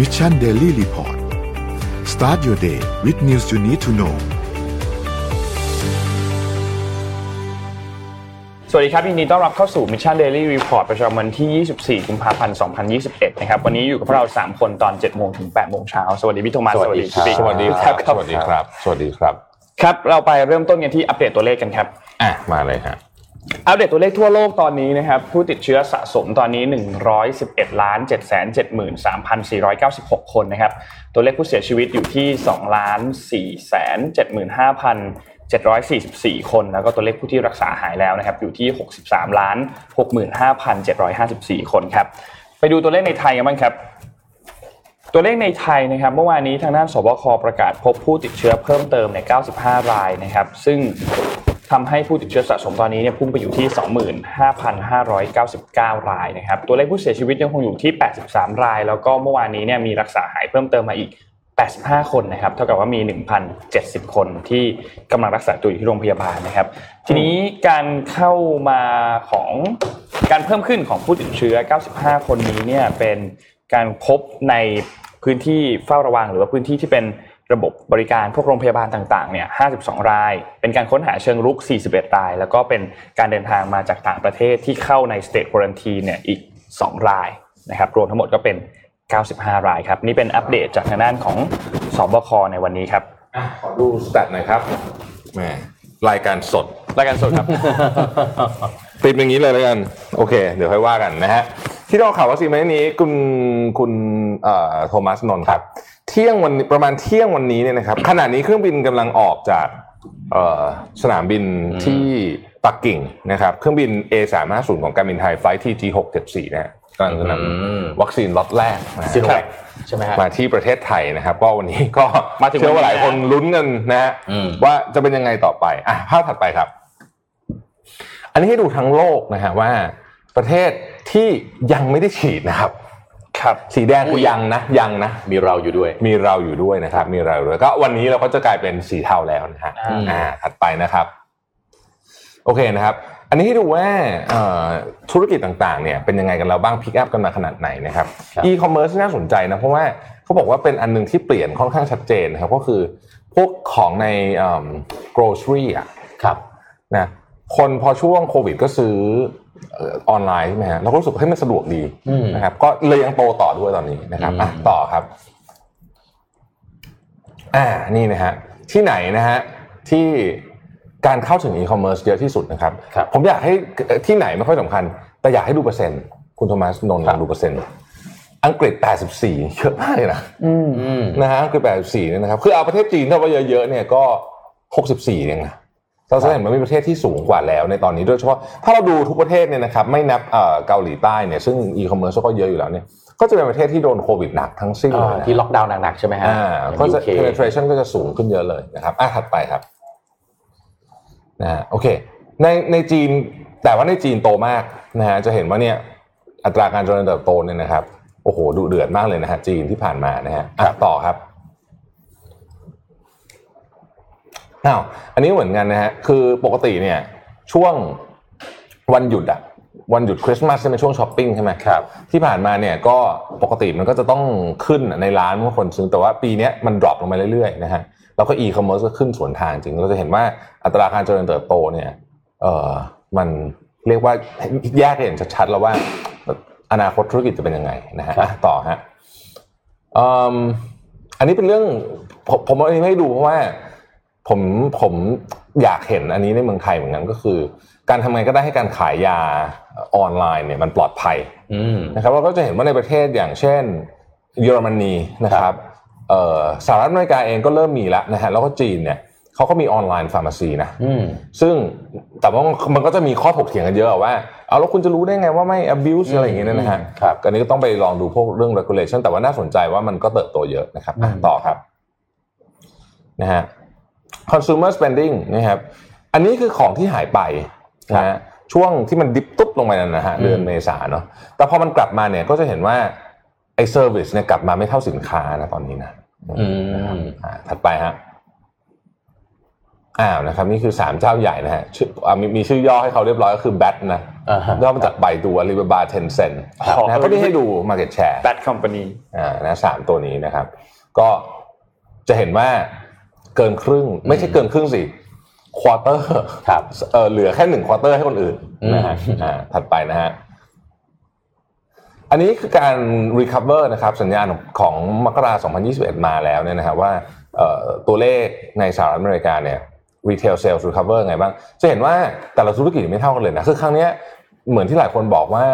Mission Daily Report start your day with news you need to know สวัสดีครับยินดีต้อนรับเข้าสู่ Mission Daily Report ประจำวันที่ 24 กุมภาพันธ์ 2021 นะครับ วันนี้อยู่กับพวกเรา 3 คนตอน 7 โมงถึง 8 โมงเช้า สวัสดีพี่โทมัส สวัสดีครับพี่ปิ๊กสวัสดีครับ สวัสดีครับ สวัสดีครับ ครับ เราไปเริ่มต้นกันที่อัปเดตตัวเลขกันครับ อะ มาเลยฮะ อัปเดตตัวเลขทั่วโลกตอนนี้นะครับผู้ติดเชื้อสะสมตอนนี้ 111ล้าน7 7 3 4 9 6 คนนะครับตัวเลขผู้เสียชีวิตอยู่ที่2ล้าน4 7 5 744 คน แล้วก็ตัวเลขผู้ที่รักษาหายแล้วนะครับอยู่ที่ 63ล้าน65,754 คนครับไปดูตัวเลขในไทยกันบ้างครับตัวเลขในไทยนะครับเมื่อวานนี้ทางด้านสบคประกาศพบผู้ติดเชื้อเพิ่มเติมใน 95 รายนะครับ ซึ่ง ทำให้ผู้ติดเชื้อสะสมตอนนี้เนี่ยพุ่งไปอยู่ที่ 25,599 รายนะครับ ตัวเลขผู้เสียชีวิตยังคงอยู่ที่ 83 ราย แล้วก็เมื่อวานนี้เนี่ยมีรักษาหายเพิ่มเติมมาอีก 85 คนนะครับ เท่ากับว่ามี 1,070 คนที่กำลังรักษาตัวอยู่ที่โรงพยาบาลนะครับ ทีนี้การเข้ามาของการเพิ่มขึ้นของผู้ติดเชื้อ 95 คนนี้เนี่ยเป็นการพบในพื้นที่เฝ้าระวังหรือว่าพื้นที่ที่เป็น ระบบบริการพวกโรงพยาบาลต่างๆเนี่ย52 ราย เป็นการค้นหาเชิงรุก 41 ราย แล้วก็เป็นการเดินทางมาจากต่างประเทศที่เข้าใน state quarantine เนี่ยอีก 2 รายนะครับรวมทั้งหมดก็เป็น 95 รายครับ นี่เป็นอัปเดตจากทางด้านของสบคในวันนี้ครับอะขอดูสแตทหน่อยครับแหมรายการสดรายการสดครับปิดอย่างนี้เลยแล้วกัน โอเค เดี๋ยวค่อยว่ากันนะฮะที่เราข่าววัคซีนมาในนี้คุณคุณเอ่อโทมัสนนท์ครับเที่ยงวันประมาณเที่ยงวันนี้เนี่ยนะครับขณะนี้เครื่องบินกำลังออกจากเอ่อสนามบินที่ปักกิ่งนะครับ เครื่องบิน A350 ของการบินไทยไฟท์ที่ G674 นะฮะกำลังจะนอืมำวัคซีนล็อตแรกนะฮะซีโนแวคใช่ไหมฮะมาที่ประเทศไทยนะครับ ก็วันนี้ก็มาถึงเชื่อว่าหลายวันนี้คนลุ้นกันนะฮะอืมว่าจะเป็นยังไงต่อไปอะภาพถัดไปครับ อันนี้ให้ดูทั้งโลกนะฮะว่าประเทศที่ยังไม่ได้ฉีดนะครับ ครับสีแดงคือยังนะยังนะ มีเราอยู่ด้วย มีเราอยู่ด้วยนะครับ มีเราอยู่ด้วยก็วันนี้เราก็จะกลายเป็นสีเทาแล้วนะฮะอ่าอ่าถัดไปนะครับ โอเคนะครับ อันนี้ให้ดูว่าเอ่อธุรกิจต่างๆ เนี่ยเป็นยังไงกันแล้วบ้าง pick up กันมาขนาดไหนนะครับครับอีคอมเมิร์ซน่าสนใจนะเพราะว่าเขาบอกว่าเป็นอันหนึ่งที่เปลี่ยนค่อนข้างชัดเจนนะครับก็คือพวกของในเอิ่ม grocery อะครับนะคนพอช่วงโควิดก็ซื้อเอ่อออนไลน์ใช่ไหมฮะเราก็รู้สึกให้ยมันสะดวกดีอืมนะครับ ก็เลยยังโตต่อด้วยตอนนี้นะครับอะอืมต่อครับ อ่านี่นะฮะที่ไหนนะฮะที่การเข้าถึงอีคอมเมิร์ซเยอะที่สุดนะครับครับ ผมอยากให้ที่ไหนไม่ค่อยสำคัญ แต่อยากให้ดูเปอร์เซ็นต์ คุณโทมัสนนท์ลองดูเปอร์เซ็นต์อังกฤษ 84 เยอะมากเลยนะอืมนะฮะอังกฤษ 84เนี่ยนะครับ คือเอาประเทศจีนถ้าว่าเยอะๆเนี่ยก็ 64เองนะ เราจะเห็นมันมีประเทศที่สูงกว่าแล้วในตอนนี้โดยเฉพาะถ้าเราดูทุกประเทศเนี่ยนะครับไม่นับเอ่อเกาหลีใต้เนี่ยซึ่งอีคอมเมิร์ซก็เยอะอยู่แล้วเนี่ยก็จะเป็นประเทศที่โดนโควิดหนักทั้งสิ้นอ่าเลยนะที่ล็อกดาวน์หนักๆใช่ไหมฮะอ่าก็จะ UK penetration ก็จะสูงขึ้นเยอะเลยนะครับอะถัดไปครับนะฮะโอเคในในจีนแต่ว่าในจีนโตมากนะฮะจะเห็นว่าเนี่ยอัตราการเจริญเติบโตเนี่ยนะครับโอ้โหดุเดือดมากเลยนะฮะจีนที่ผ่านมานะฮะอะต่อครับ อ้าวอันนี้เหมือนกันนะฮะคือปกติเนี่ยช่วงวันหยุดอะวันหยุดคริสต์มาสใช่ไหมช่วงช้อปปิ้งใช่ไหมครับที่ผ่านมาเนี่ยก็ปกติมันก็จะต้องขึ้นในร้านเมื่อคนซื้อแต่ว่าปีเนี้ยมัน drop ลงมาเรื่อยๆนะฮะแล้วก็อีคอมเมิร์ซก็ขึ้นสวนทางจริงเราจะเห็นว่าอัตราการเจริญเติบโตเนี่ยเออมันเรียกว่าแยกให้เห็นชัดๆแล้วว่า อนาคตธุรกิจจะเป็นยังไงนะฮะครับอะต่อฮะอืมอันนี้เป็นเรื่องผมผมเอาอันนี้ให้ดูเพราะว่า ผมผมอยากเห็นอันนี้ในเมืองไทยเหมือนกันก็คือ การทำไงก็ได้ให้การขายยาออนไลน์เนี่ยมันปลอดภัยอืมนะครับเราก็จะเห็นว่าในประเทศอย่างเช่น เยอรมนีนะครับเอ่อสหรัฐอเมริกาเองก็เริ่มมีแล้วนะฮะแล้วก็จีนเนี่ยเขาก็มีออนไลน์ฟาร์มาซีนะอืมซึ่งแต่ว่ามันก็จะมีข้อถกเถียงกันเยอะว่าเอาแล้วคุณจะรู้ได้ไงว่าไม่ abuse อะไรอย่างเงี้ยนะฮะครับอันนี้ก็ต้องไปลองดูพวกเรื่อง regulation แต่ว่าน่าสนใจว่ามันก็เติบโตเยอะนะครับอะอืมต่อครับนะฮะ consumer spending นะครับอันนี้คือของที่หายไปนะฮะช่วงที่มัน dip ตุ๊บลงไปนั่นนะฮะเดือนเมษาเนาะแต่พอมันกลับมาเนี่ยก็จะเห็นว่าไอ้ service เนี่ยกลับมาไม่เท่าสินค้านะตอนนี้นะอืมอ่าถัดไปฮะอ้าวนะครับนี่คือสามเจ้าใหญ่นะฮะชื่ออ่ามีมีชื่อย่อให้เขาเรียบร้อยก็คือ BAT นะอ่าฮะย่อมาจากใบตัว Alibaba Tencent ครับนะฮะก็ที่ให้ดู market share Bad Company อ่านะสามตัวนี้นะครับ ก็จะเห็นว่า เกินครึ่ง ไม่ใช่เกินครึ่งสิ quarter ครับเออเหลือแค่หนึ่ง quarter ให้คนอื่นอืมนะฮะอ่าถัดไปนะฮะอันนี้คือการ recover นะครับสัญญาณของมกราคม2021 มาแล้วเนี่ยนะครับว่าเอ่อตัวเลขในสหรัฐอเมริกาเนี่ย retail sales recover ไงบ้าง จะเห็นว่าแต่ละธุรกิจไม่เท่ากันเลยนะคือครั้งเนี้ยเหมือนที่หลายคนบอกว่า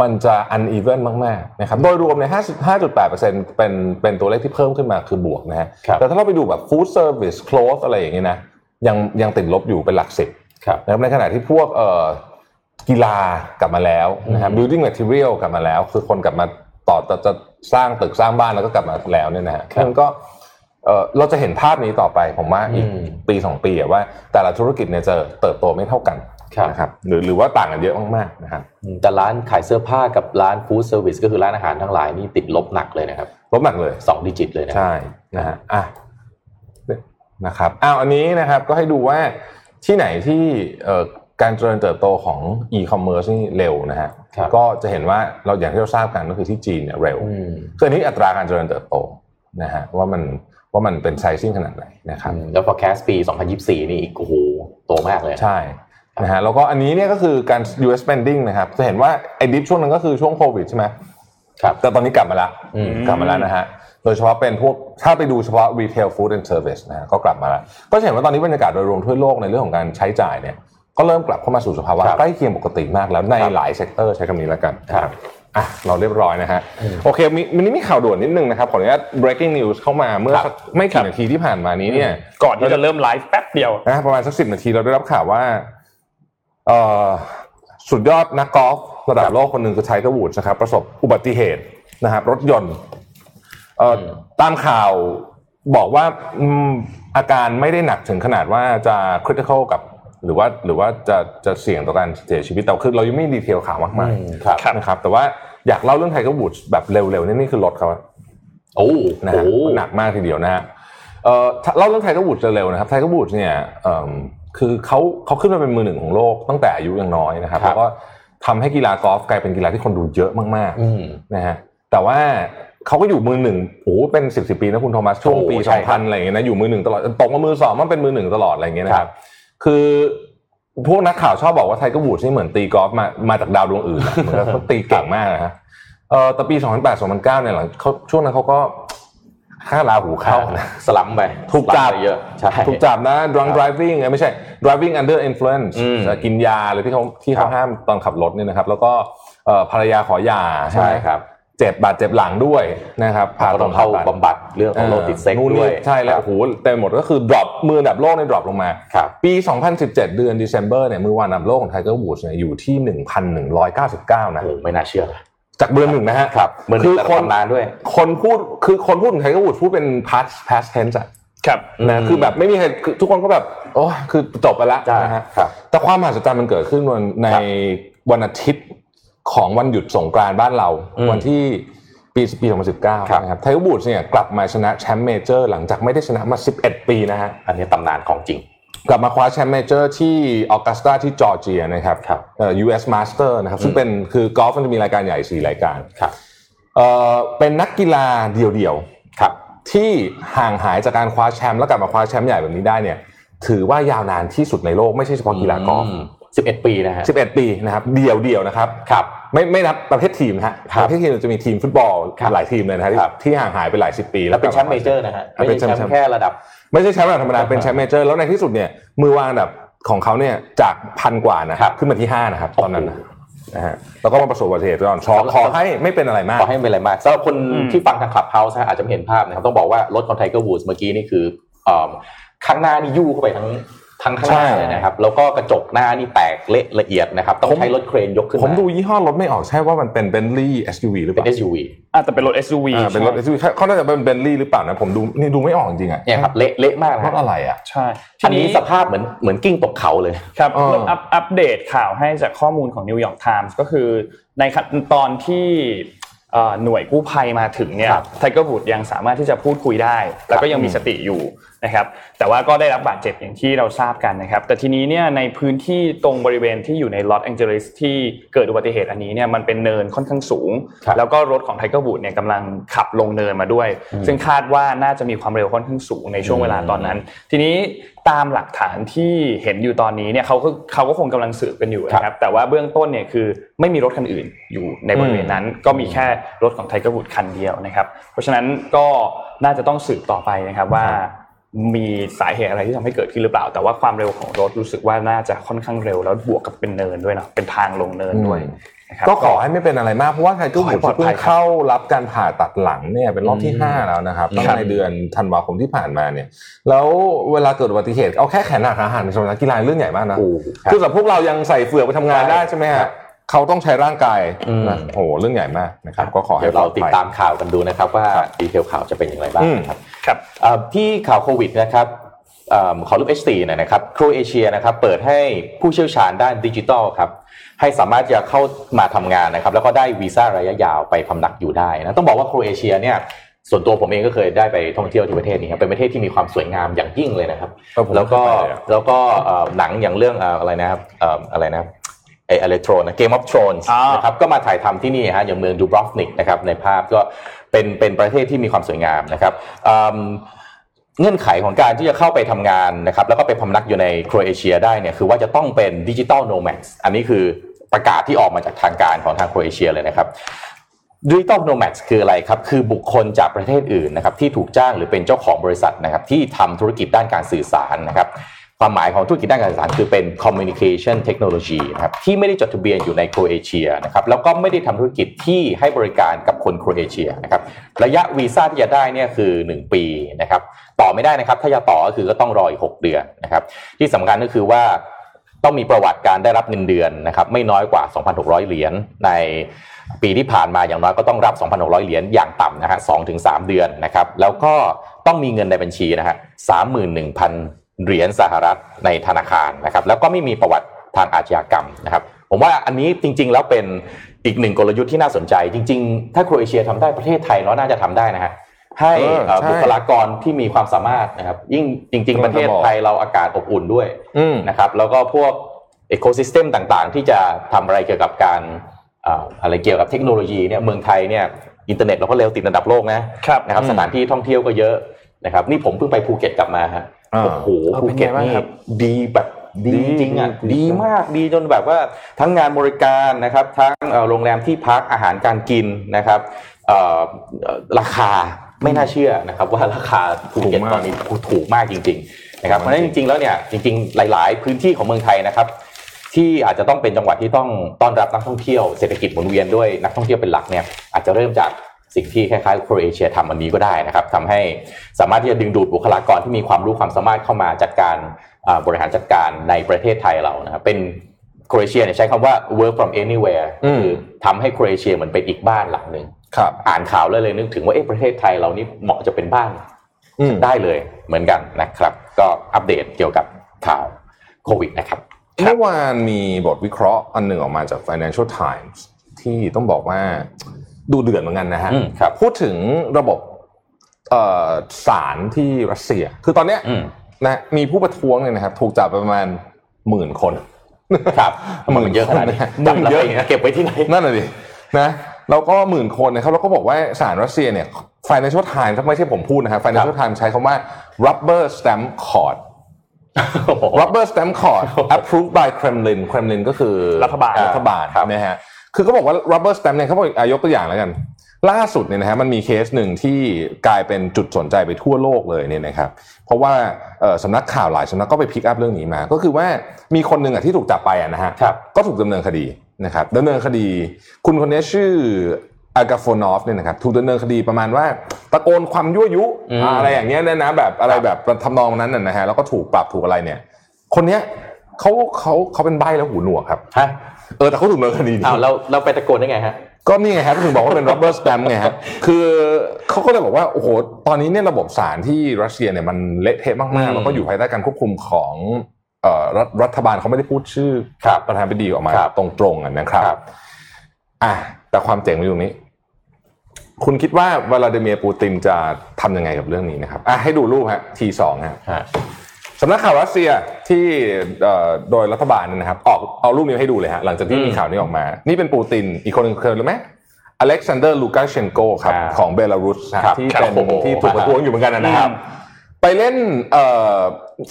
มันจะ uneven มากๆนะครับโดยรวมในย55.8%เป็นเป็นตัวเลขที่เพิ่มขึ้นมาคือบวกนะฮะครับแต่ถ้าเราไปดูแบบ food service clothes อะไรอย่างเงี้ยนะยังยังติดลบอยู่เป็นหลักสิบครับนะครับในขณะที่พวกเอ่อกีฬากลับมาแล้วนะครับ building material กลับมาแล้ว คือคนกลับมาต่อจะจะสร้างตึกสร้างบ้านแล้วก็กลับมาแล้วเนี่ยนะฮะครับมันก็เอ่อเราจะเห็นภาพนี้ต่อไปผมว่าอีกอืมปีสองปีอะว่าแต่ละธุรกิจเนี่ยจะเติบโตไม่เท่ากันครับ นะครับหรือหรือว่าต่างกันเยอะมากๆนะครับอืมแต่ร้านขายเสื้อผ้ากับร้านฟู้ดเซอร์วิสก็คือร้านอาหารทั้งหลายนี่ติดลบหนักเลยนะครับ ลบหนักเลยสองดิจิตเลยนะใช่นะฮะอะนะครับอ้าวอันนี้นะครับก็ให้ดูว่าที่ไหนที่เอ่อการเจริญเติบโตของ e-commerce นี่เร็วนะฮะครับก็จะเห็นว่าเราอย่างที่เราทราบกันก็คือที่จีนเนี่ยเร็วอืมคืออันนี้อัตราการเจริญเติบโตนะฮะว่ามันว่ามันเป็น sizing ขนาดไหนนะครับแล้ว forecast ปี 2024 นี่อีกโอ้โหโตมากเลย ใช่ นะฮะแล้วก็อันนี้เนี่ยก็คือการ US spending นะครับ จะเห็นว่าไอ้ dip ช่วงนั้นก็คือช่วงโควิดใช่ไหมครับแต่ตอนนี้กลับมาแล้วอืมกลับมาแล้วนะฮะโดยเฉพาะเป็นพวกถ้าไปดูเฉพาะ retail food and service นะฮะก็กลับมาแล้ว ก็จะเห็นว่าตอนนี้บรรยากาศโดยรวมทั่วโลกในเรื่องของการใช้จ่ายเนี่ยก็เริ่มกลับเข้ามาสู่สภาวะครับใกล้เคียงปกติมากแล้วในครับหลาย sector ใช้คำนี้แล้วกันครับอะเราเรียบร้อยนะฮะโอเคมีมีนี่มีข่าวด่วนนิดนึงนะครับขออนุญาต breaking news เข้ามาเมื่อครับสักไม่กี่นาทีที่ผ่านมานี้เนี่ยก่อนที่จะเริ่มไลฟ์แป๊บเดียวนะประมาณสักสิบนาทีเราได้รับข่าวว่าเอ่อ สุดยอดนักกอล์ฟระดับโลกคนหนึ่งคือไทเกอร์วูดส์นะครับ ประสบอุบัติเหตุนะครับ รถยนต์เอ่ออตามข่าวบอกว่าอืมอาการไม่ได้หนักถึงขนาดว่าจะ critical กับหรือว่าหรือว่าจะจะเสี่ยงต่อการเสียชีวิตแต่คือเรายังไม่มี detail ข่าวมากมายอืมครับนะครับ แต่ว่าอยากเล่าเรื่องไทเกอร์วูดส์แบบเร็วๆนี่นี่คือรถเขาโอ้นะโหฮะหนักมากทีเดียวนะฮะเอ่อถ้าเล่าเรื่องไทเกอร์วูดส์เร็วๆนะครับไทเกอร์วูดส์เนี่ยเอิ่ม คือเขาเขาขึ้นมาเป็นมือหนึ่งของโลกตั้งแต่อายุยังน้อยนะครับครับแล้วก็ทำให้กีฬากอล์ฟกลายเป็นกีฬาที่คนดูเยอะมากอืมๆนะฮะแต่ว่าเขาก็อยู่มือหนึ่งโอ้โหเป็นสิบสิบปีนะคุณโทมัสช่วงโอ้ปีใช่สองครัพับนอะไรอย่างเงี้ยนะอยู่มือหนึ่งตลอดตกมามือสองมันเป็นมือหนึ่งตลอดอะไรอย่างเงี้ยนะคครัรับบคือพวกนักข่าวชอบบอกว่าไทเกอร์วูดส์นี่เหมือนตีกอล์ฟมามาจากดาวดวงอื่นอะเหมือนกับเขาตีเก่งมากนะฮะเออแต่ปี 2008 2009เนี่ยหลังเขาช่วงนั้นเขาก็ ค่าราหูเข้านะ slump ไปถูกจับ slump ไปเยอะใช่ถูกจับนะ drunk driving เอ้ยไม่ใช่ driving under influence อืมเอ่อกินยาหรือที่เขาที่เขาครับห้ามตอนขับรถเนี่ยนะครับ แล้วก็เอ่อภรรยาขอหย่าใช่ไหมครับเจ็บบาดเจ็บหลังด้วยนะครับก็ต้องเข้าบำบัดเรื่องของโรคติดเซ็กซ์นู่นด้วยนี่ใช่แล้วครัโอ้บโหเต็มหมดก็คือ drop มืออันดับโลกใน drop ลงมาครับปี 2017 เดือน December เนี่ยมือวางอันดับโลกของ Tiger Woods เนี่ยอยู่ที่ 1,199 นะโอ้โหไม่น่าเชื่อเลย จากเบอร์หนึ่งนะฮะครับเบอร์หนึ่คืงอแต่คนตำนานด้วย คนพูดคือคนพูดถึง Tiger Woods พูดเป็น past past tense อะครับนะอืมคือแบบไม่มีใครคือทุกคนก็แบบโอ้ยคือจบไปแล้วใช่นะฮะครับแต่ความมหัศจรรย์มันเกิดขึ้นวันในครับวันอาทิตย์ของวันหยุดสงกรานต์บ้านเราอืมวันที่ปีปี2019ครับนะครับไทเกอร์วูดส์เนี่ยกลับมาชนะแชมป์เมเจอร์หลังจากไม่ได้ชนะมา 11 ปีนะฮะอันนี้ตำนานของจริง กลับมาคว้าแชมป์เมเจอร์ที่ออกัสตาที่จอร์เจียนะครับครับเอ่อ US Master นะครับซึ่งเป็นคือกอล์ฟมันจะมีรายการใหญ่4รายการครับเอ่อเป็นนักกีฬาเดี่ยวๆครับที่ห่างหายจากการคว้าแชมป์แล้วกลับมาคว้าแชมป์ใหญ่แบบนี้ได้เนี่ยถือว่ายาวนานที่สุดในโลกไม่ใช่เฉพาะกีฬากอล์ฟสิบเอ็ดปีนะฮะ11ปีนะครับเดี่ยวเดี่ยวๆนะครับครับไม่ไม่นับประเภททีมนะฮะครับประเภททีมจะมีทีมฟุตบอลครับหลายทีมเลยนะฮะที่ครับที่ห่างหายไปหลายสิบปี แล้วเป็นกแชลับมป์เมเจอร์นะฮะอะไม่เป็นใช่แชมป์แชมป์แค่ระดับ ไม่ใช่แชมป์ระดับธรรมดาเป็นแชมป์เมเจอร์แล้วในที่สุดเนี่ยมือวางอันดับของเขาเนี่ยจากพันกว่านะครับขึ้นมาที่ห้านะครับตอนนั้นนะนะฮะแล้วก็มาประสบอุบัติเหตุก่อนขอขอให้ไม่เป็นอะไรมากขอให้ไม่เป็นอะไรมากสำหรับคนอืมที่ฟังทางคลับเฮาส์อาจจะไม่เห็นภาพนะครับต้องบอกว่ารถของไทเกอร์วูดส์เมื่อกี้นี่คือเอ่อข้างหน้านี่ยู่เข้าไปทั้ง ทั้งข้างหน้าใช่เลยนะครับแล้วก็กระจกหน้านี่แตกเละละเอียดนะครับต้องผมใช้รถเครนยกขึ้นผมมาดูยี่ห้อรถไม่ออกใช่ว่ามันเป็น Bentley SUV หรือเปเป็นล่า SUV อะแต่เป็นรถ SUV อ่าเป็นรถใช่ SUV เขาน่าจะเป็น Bentley หรือเปล่านะผมดูนี่ดูไม่ออกจริงๆอะเนี่ยครับเละเละมากนะรฮะถอะไรอะใช่อันนี้สภาพเหมือนเหมือนกลิ้งตกเขาเลยครับเอออัปอัปเดตข่าวให้จากข้อมูลของนิวยอร์กไทมส์ก็คือในขั้นตอนที่เอ่อ หน่วยกู้ภัยมาถึงเนี่ยครับไทเกอร์วูดยังสามารถที่จะพูดคุยได้ แล้วก็ยังมีสติอยู่นะครับแต่ว่าก็ได้รับบาดเจ็บอย่างที่เราทราบกันนะครับ แต่ทีนี้เนี่ยในพื้นที่ตรงบริเวณที่อยู่ในลอสแองเจลิสที่เกิดอุบัติเหตุอันนี้เนี่ยมันเป็นเนินค่อนข้างสูงครับแล้วก็รถของไทเกอร์วูดเนี่ยกำลังขับลงเนินมาด้วย ซึ่งคาดว่าน่าจะมีความเร็วค่อนข้างสูงในช่วงเวลาตอนนั้น ทีนี้ ตามหลักฐานที่เห็นอยู่ตอนนี้เนี่ยเขาก็เขาก็คงกำลังสืบกันอยู่นะครับแต่ว่าเบื้องต้นเนี่ยคือไม่มีรถคันอื่นอยู่ในบริเวณนั้น ก็มีแค่รถของไทเกอร์วูดคันเดียวนะครับ เพราะฉะนั้นก็น่าจะต้องสืบต่อไปนะครับว่ามีสาเหตุอะไรที่ทำให้เกิดขึ้นหรือเปล่า แต่ว่าความเร็วของรถรู้สึกว่าน่าจะค่อนข้างเร็วแล้วบวกกับเป็นเนินด้วยเนาะเป็นทางลงเนินด้วยนะครับ ก็ขอให้ไม่เป็นอะไรมากเพราะว่าไทเกอร์ขอวูให้ดปลอดภัเพิ่ยงครับเข้ารับการผ่าตัดหลังเนี่ยเป็นรอบที่อืมห้าแล้วนะครับตั้งครับในเดือนธันวาคมที่ผ่านมาเนี่ย แล้วเวลาเกิดอุบัติเหตุเอาแค่แขนหักขาหักสำหรับนักกีฬาเรื่องใหญ่มากนะโอ้ครับคือสำหรับพวกเรายังใส่เฝือกไปทำงานใช่ได้ใช่ไหมครัฮะบเขาต้องใช้ร่างกายอืมนะโอ้โหเรื่องใหญ่มากนะครับ ก็ขอให้เดี๋ยวเราปลอติดภัยตามข่าวกันดูนะครับว่า detail ข่าวจะเป็นอย่างไรบ้างอืมนะครับครับเอ่อที่ข่าวโควิดนะครับเอ่อ ขอรูป H4 หน่อยนะครับโครเอเชียนะครับเปิดให้ผู้เชี่ยวชาญด้านดิจิทัลครับให้สามารถจะเข้ามาทำงานนะครับแล้วก็ได้วีซ่าระยะยาวไปพำนักอยู่ได้นะต้องบอกว่าโครเอเชียเนี่ยส่วนตัวผมเองก็เคยได้ไปท่องเที่ยวที่ประเทศนี้ครับเป็นประเทศที่มีความสวยงามอย่างยิ่งเลยนะครับเออผมแล้วก็ไม่เคยไปเลยอะแล้วก็เอ่อหนังอย่างเรื่องเอ่ออะไรนะครับเอ่ออะไรนะครับไอเอเลโทรนะ Game of Thrones อ่านนะครับก็มาถ่ายทำที่นี่ฮะอย่างเมืองดูบรอฟนิกนะครับในภาพก็เป็นเป็นประเทศที่มีความสวยงามนะครับอืม เงื่อนไขของการที่จะเข้าไปทำงานนะครับแล้วก็ไปพำนักอยู่ในโครเอเชียได้เนี่ยคือว่าจะต้องเป็น digital nomads อันนี้คือประกาศที่ออกมาจากทางการของทางโครเอเชียเลยนะครับ digital nomads คืออะไรครับ คือบุคคลจากประเทศอื่นนะครับที่ถูกจ้างหรือเป็นเจ้าของบริษัทนะครับที่ทำธุรกิจด้านการสื่อสารนะครับ ความหมายของธุรกิจด้านการสื่อสารคือเป็น communication technology นะครับที่ไม่ได้จดทะเบียนอยู่ในโครเอเชียนะครับแล้วก็ไม่ได้ทำธุรกิจที่ให้บริการกับคนโครเอเชียนะครับระยะวีซ่าที่จะได้เนี่ยคือ 1 ปีนะครับต่อไม่ได้นะครับ ถ้าจะต่อก็คือก็ต้องรออีก6เดือนนะครับที่สำคัญก็คือว่าต้องมีประวัติการได้รับเงินเดือนนะครับไม่น้อยกว่า 2,600 เหรียญในปีที่ผ่านมาอย่างน้อยก็ต้องรับ 2,600 เหรียญอย่างต่ำนะฮะ2ถึง3เดือนนะครับแล้วก็ต้องมีเงินในบัญชีนะฮะ31,000 เหรียญสหรัฐในธนาคารนะครับ แล้วก็ไม่มีประวัติทางอาชญากรรมนะครับ ผมว่าอันนี้จริง ๆ แล้วเป็นอีกหนึ่งกลยุทธ์ที่น่าสนใจ จริง ๆ ถ้าโครเอเชียทำได้ประเทศไทยเนาะน่าจะทำได้นะฮะให้เออเอ่อใช่บุคลากรที่มีความสามารถนะครับ ยิ่งจริง ๆ ประเทศไทยเราอากาศอบอุ่นด้วยอืมนะครับ แล้วก็พวก ecosystem ต่างๆ ที่จะทำอะไรเกี่ยวกับการอ่าอะไรเกี่ยวกับเทคโนโลยีเนี่ยเมืองไทยเนี่ยอินเทอร์เน็ตเราก็เร็วติดอันดับโลกนะครับนะครับอืมสถานที่ท่องเที่ยวก็เยอะนะครับ นี่ผมเพิ่งไปภูเก็ตกลับมาฮะอ่า โอ้โหเอาภูเป็นไงเก็ตบ้างนี่ครับดีแบบดีดีจริงอะดีดีมากดีจนแบบว่าทั้งงานบริการนะครับทั้งเอ่อโรงแรมที่พักอาหารการกินนะครับเอ่อเอ่อราคาไม่น่าเชื่อนะครับว่าราคาภูเก็ตตอนนี้ถูกมากจริง ๆ นะครับเพราะฉะนั้นจริงๆแล้วเนี่ยจริง ๆ หลาย ๆ พื้นที่ของเมืองไทยนะครับ ที่อาจจะต้องเป็นจังหวัดที่ต้องต้อนรับนักท่องเที่ยวเศรษฐกิจหมุนเวียนด้วยนักท่องเที่ยวเป็นหลักเนี่ยอาจจะเริ่มจาก สิ่งที่คล้ายๆโครเอเชียทำอันนี้ก็ได้นะครับทำให้สามารถที่จะดึงดูดบุคลากรที่มีความรู้ความสามารถเข้ามาจัดการอ่าบริหารจัดการในประเทศไทยเรานะครับเป็นโครเอเชียเนี่ยใช้คำว่า work from anywhere อืมคือทำให้โครเอเชียเหมือนเป็นอีกบ้านหลังหนึ่งครับอ่านข่าวแล้วเลยนึกถึงว่าเอ๊ะประเทศไทยเรานี่เหมาะจะเป็นบ้านอืมได้เลยเหมือนกันนะครับ ก็อัปเดตเกี่ยวกับข่าวโควิดนะครับเมื่อวานมีบทวิเคราะห์อันหนึ่งออกมาจาก Financial Times ที่ต้องบอกว่า ดูเดือดเหมือนกันนะฮะอืมครับพูดถึงระบบเอ่อศาลที่รัสเซีย คือตอนเนี้ยอืมนะมีผู้ประท้วงเนี่ยนะครับถูกจับไปประมาณหมื่นคนครับทำไมมันเยอะขนาดนี้หมื่นจำแล้วเยอะไปเก็บไว้ที่ไหนนั่นแหละดินะแล้วก็หมื่นคนนะครับแล้วก็บอกว่าศาลรัสเซียเนี่ย Financial Times ไม่ใช่ผมพูดนะครับ Financial Times ใช้คำว่า rubber stamp court rubber stamp court approved by Kremlin Kremlin ก็คือรัฐบาลรัฐบาลครับนะฮะ คือเขาบอกว่า rubber stamp เนี่ยเขาบอกอะยกตัวอย่างแล้วกัน ล่าสุดเนี่ยนะฮะมันมีเคสหนึ่งที่กลายเป็นจุดสนใจไปทั่วโลกเลยเนี่ยนะครับ เพราะว่าเอ่อสำนักข่าวหลายสำนักก็ไป pick up เรื่องนี้มา ก็คือว่ามีคนหนึ่งอะที่ถูกจับไปอะนะฮะครับก็ถูกดำเนินคดีนะครับดำเนินคดี คุณคนนี้ชื่ออากาโฟนอฟเนี่ยนะครับถูกดำเนินคดีประมาณว่าตะโกนความยั่วยุอืมอะไรอย่างเงี้ยเนี่ยนะแบบอะไรแบบทำนองนั้นน่ะนะฮะแล้วก็ถูกปรับถูกอะไรเนี่ย คนเนี้ยเขาเขาเขาเป็นใบ้แล้วหูหนวกครับฮะ เออแต่เขาถูกดำเนินคดีอ้าวเราเราไปตะโกนได้ไงฮะก็นี่ไงครับถึงบอกว่าเป็น rubber stamp ไงฮะคือเขาก็เลยบอกว่าโอ้โหตอนนี้เนี่ยระบบศาลที่รัสเซียเนี่ยมันเละเทะอืมากมๆแล้วก็อยู่ภายใต้การควบคุมของเอ่อรัฐรัฐบาลเขาไม่ได้พูดชื่อครับประธานาธิบดีออกมาครับตรงๆอะนะครับครับอะแต่ความเจ๋งอยู่ตรงนี้ คุณคิดว่าวลาดิเมียร์ปูตินจะทำยังไงกับเรื่องนี้นะครับอะให้ดูรูปฮะทีสองฮะฮะสำนักข่าวรัสเซียที่เอ่อโดยรัฐบาลเนี่ยนะครับออกเอารูปนี้ให้ดูเลยฮะหลังจากที่มีข่าวนี้ออกมา นี่เป็นปูตินอีกคนหนึ่งเคยรู้ไหมอเล็กซานเดอร์ลูกาเชนโกครับครับของเบลารุสฮะครับที่ครับเป็นโอ้โหที่ถูกประท้วงอยู่เหมือนกันนะครับ ไปเล่น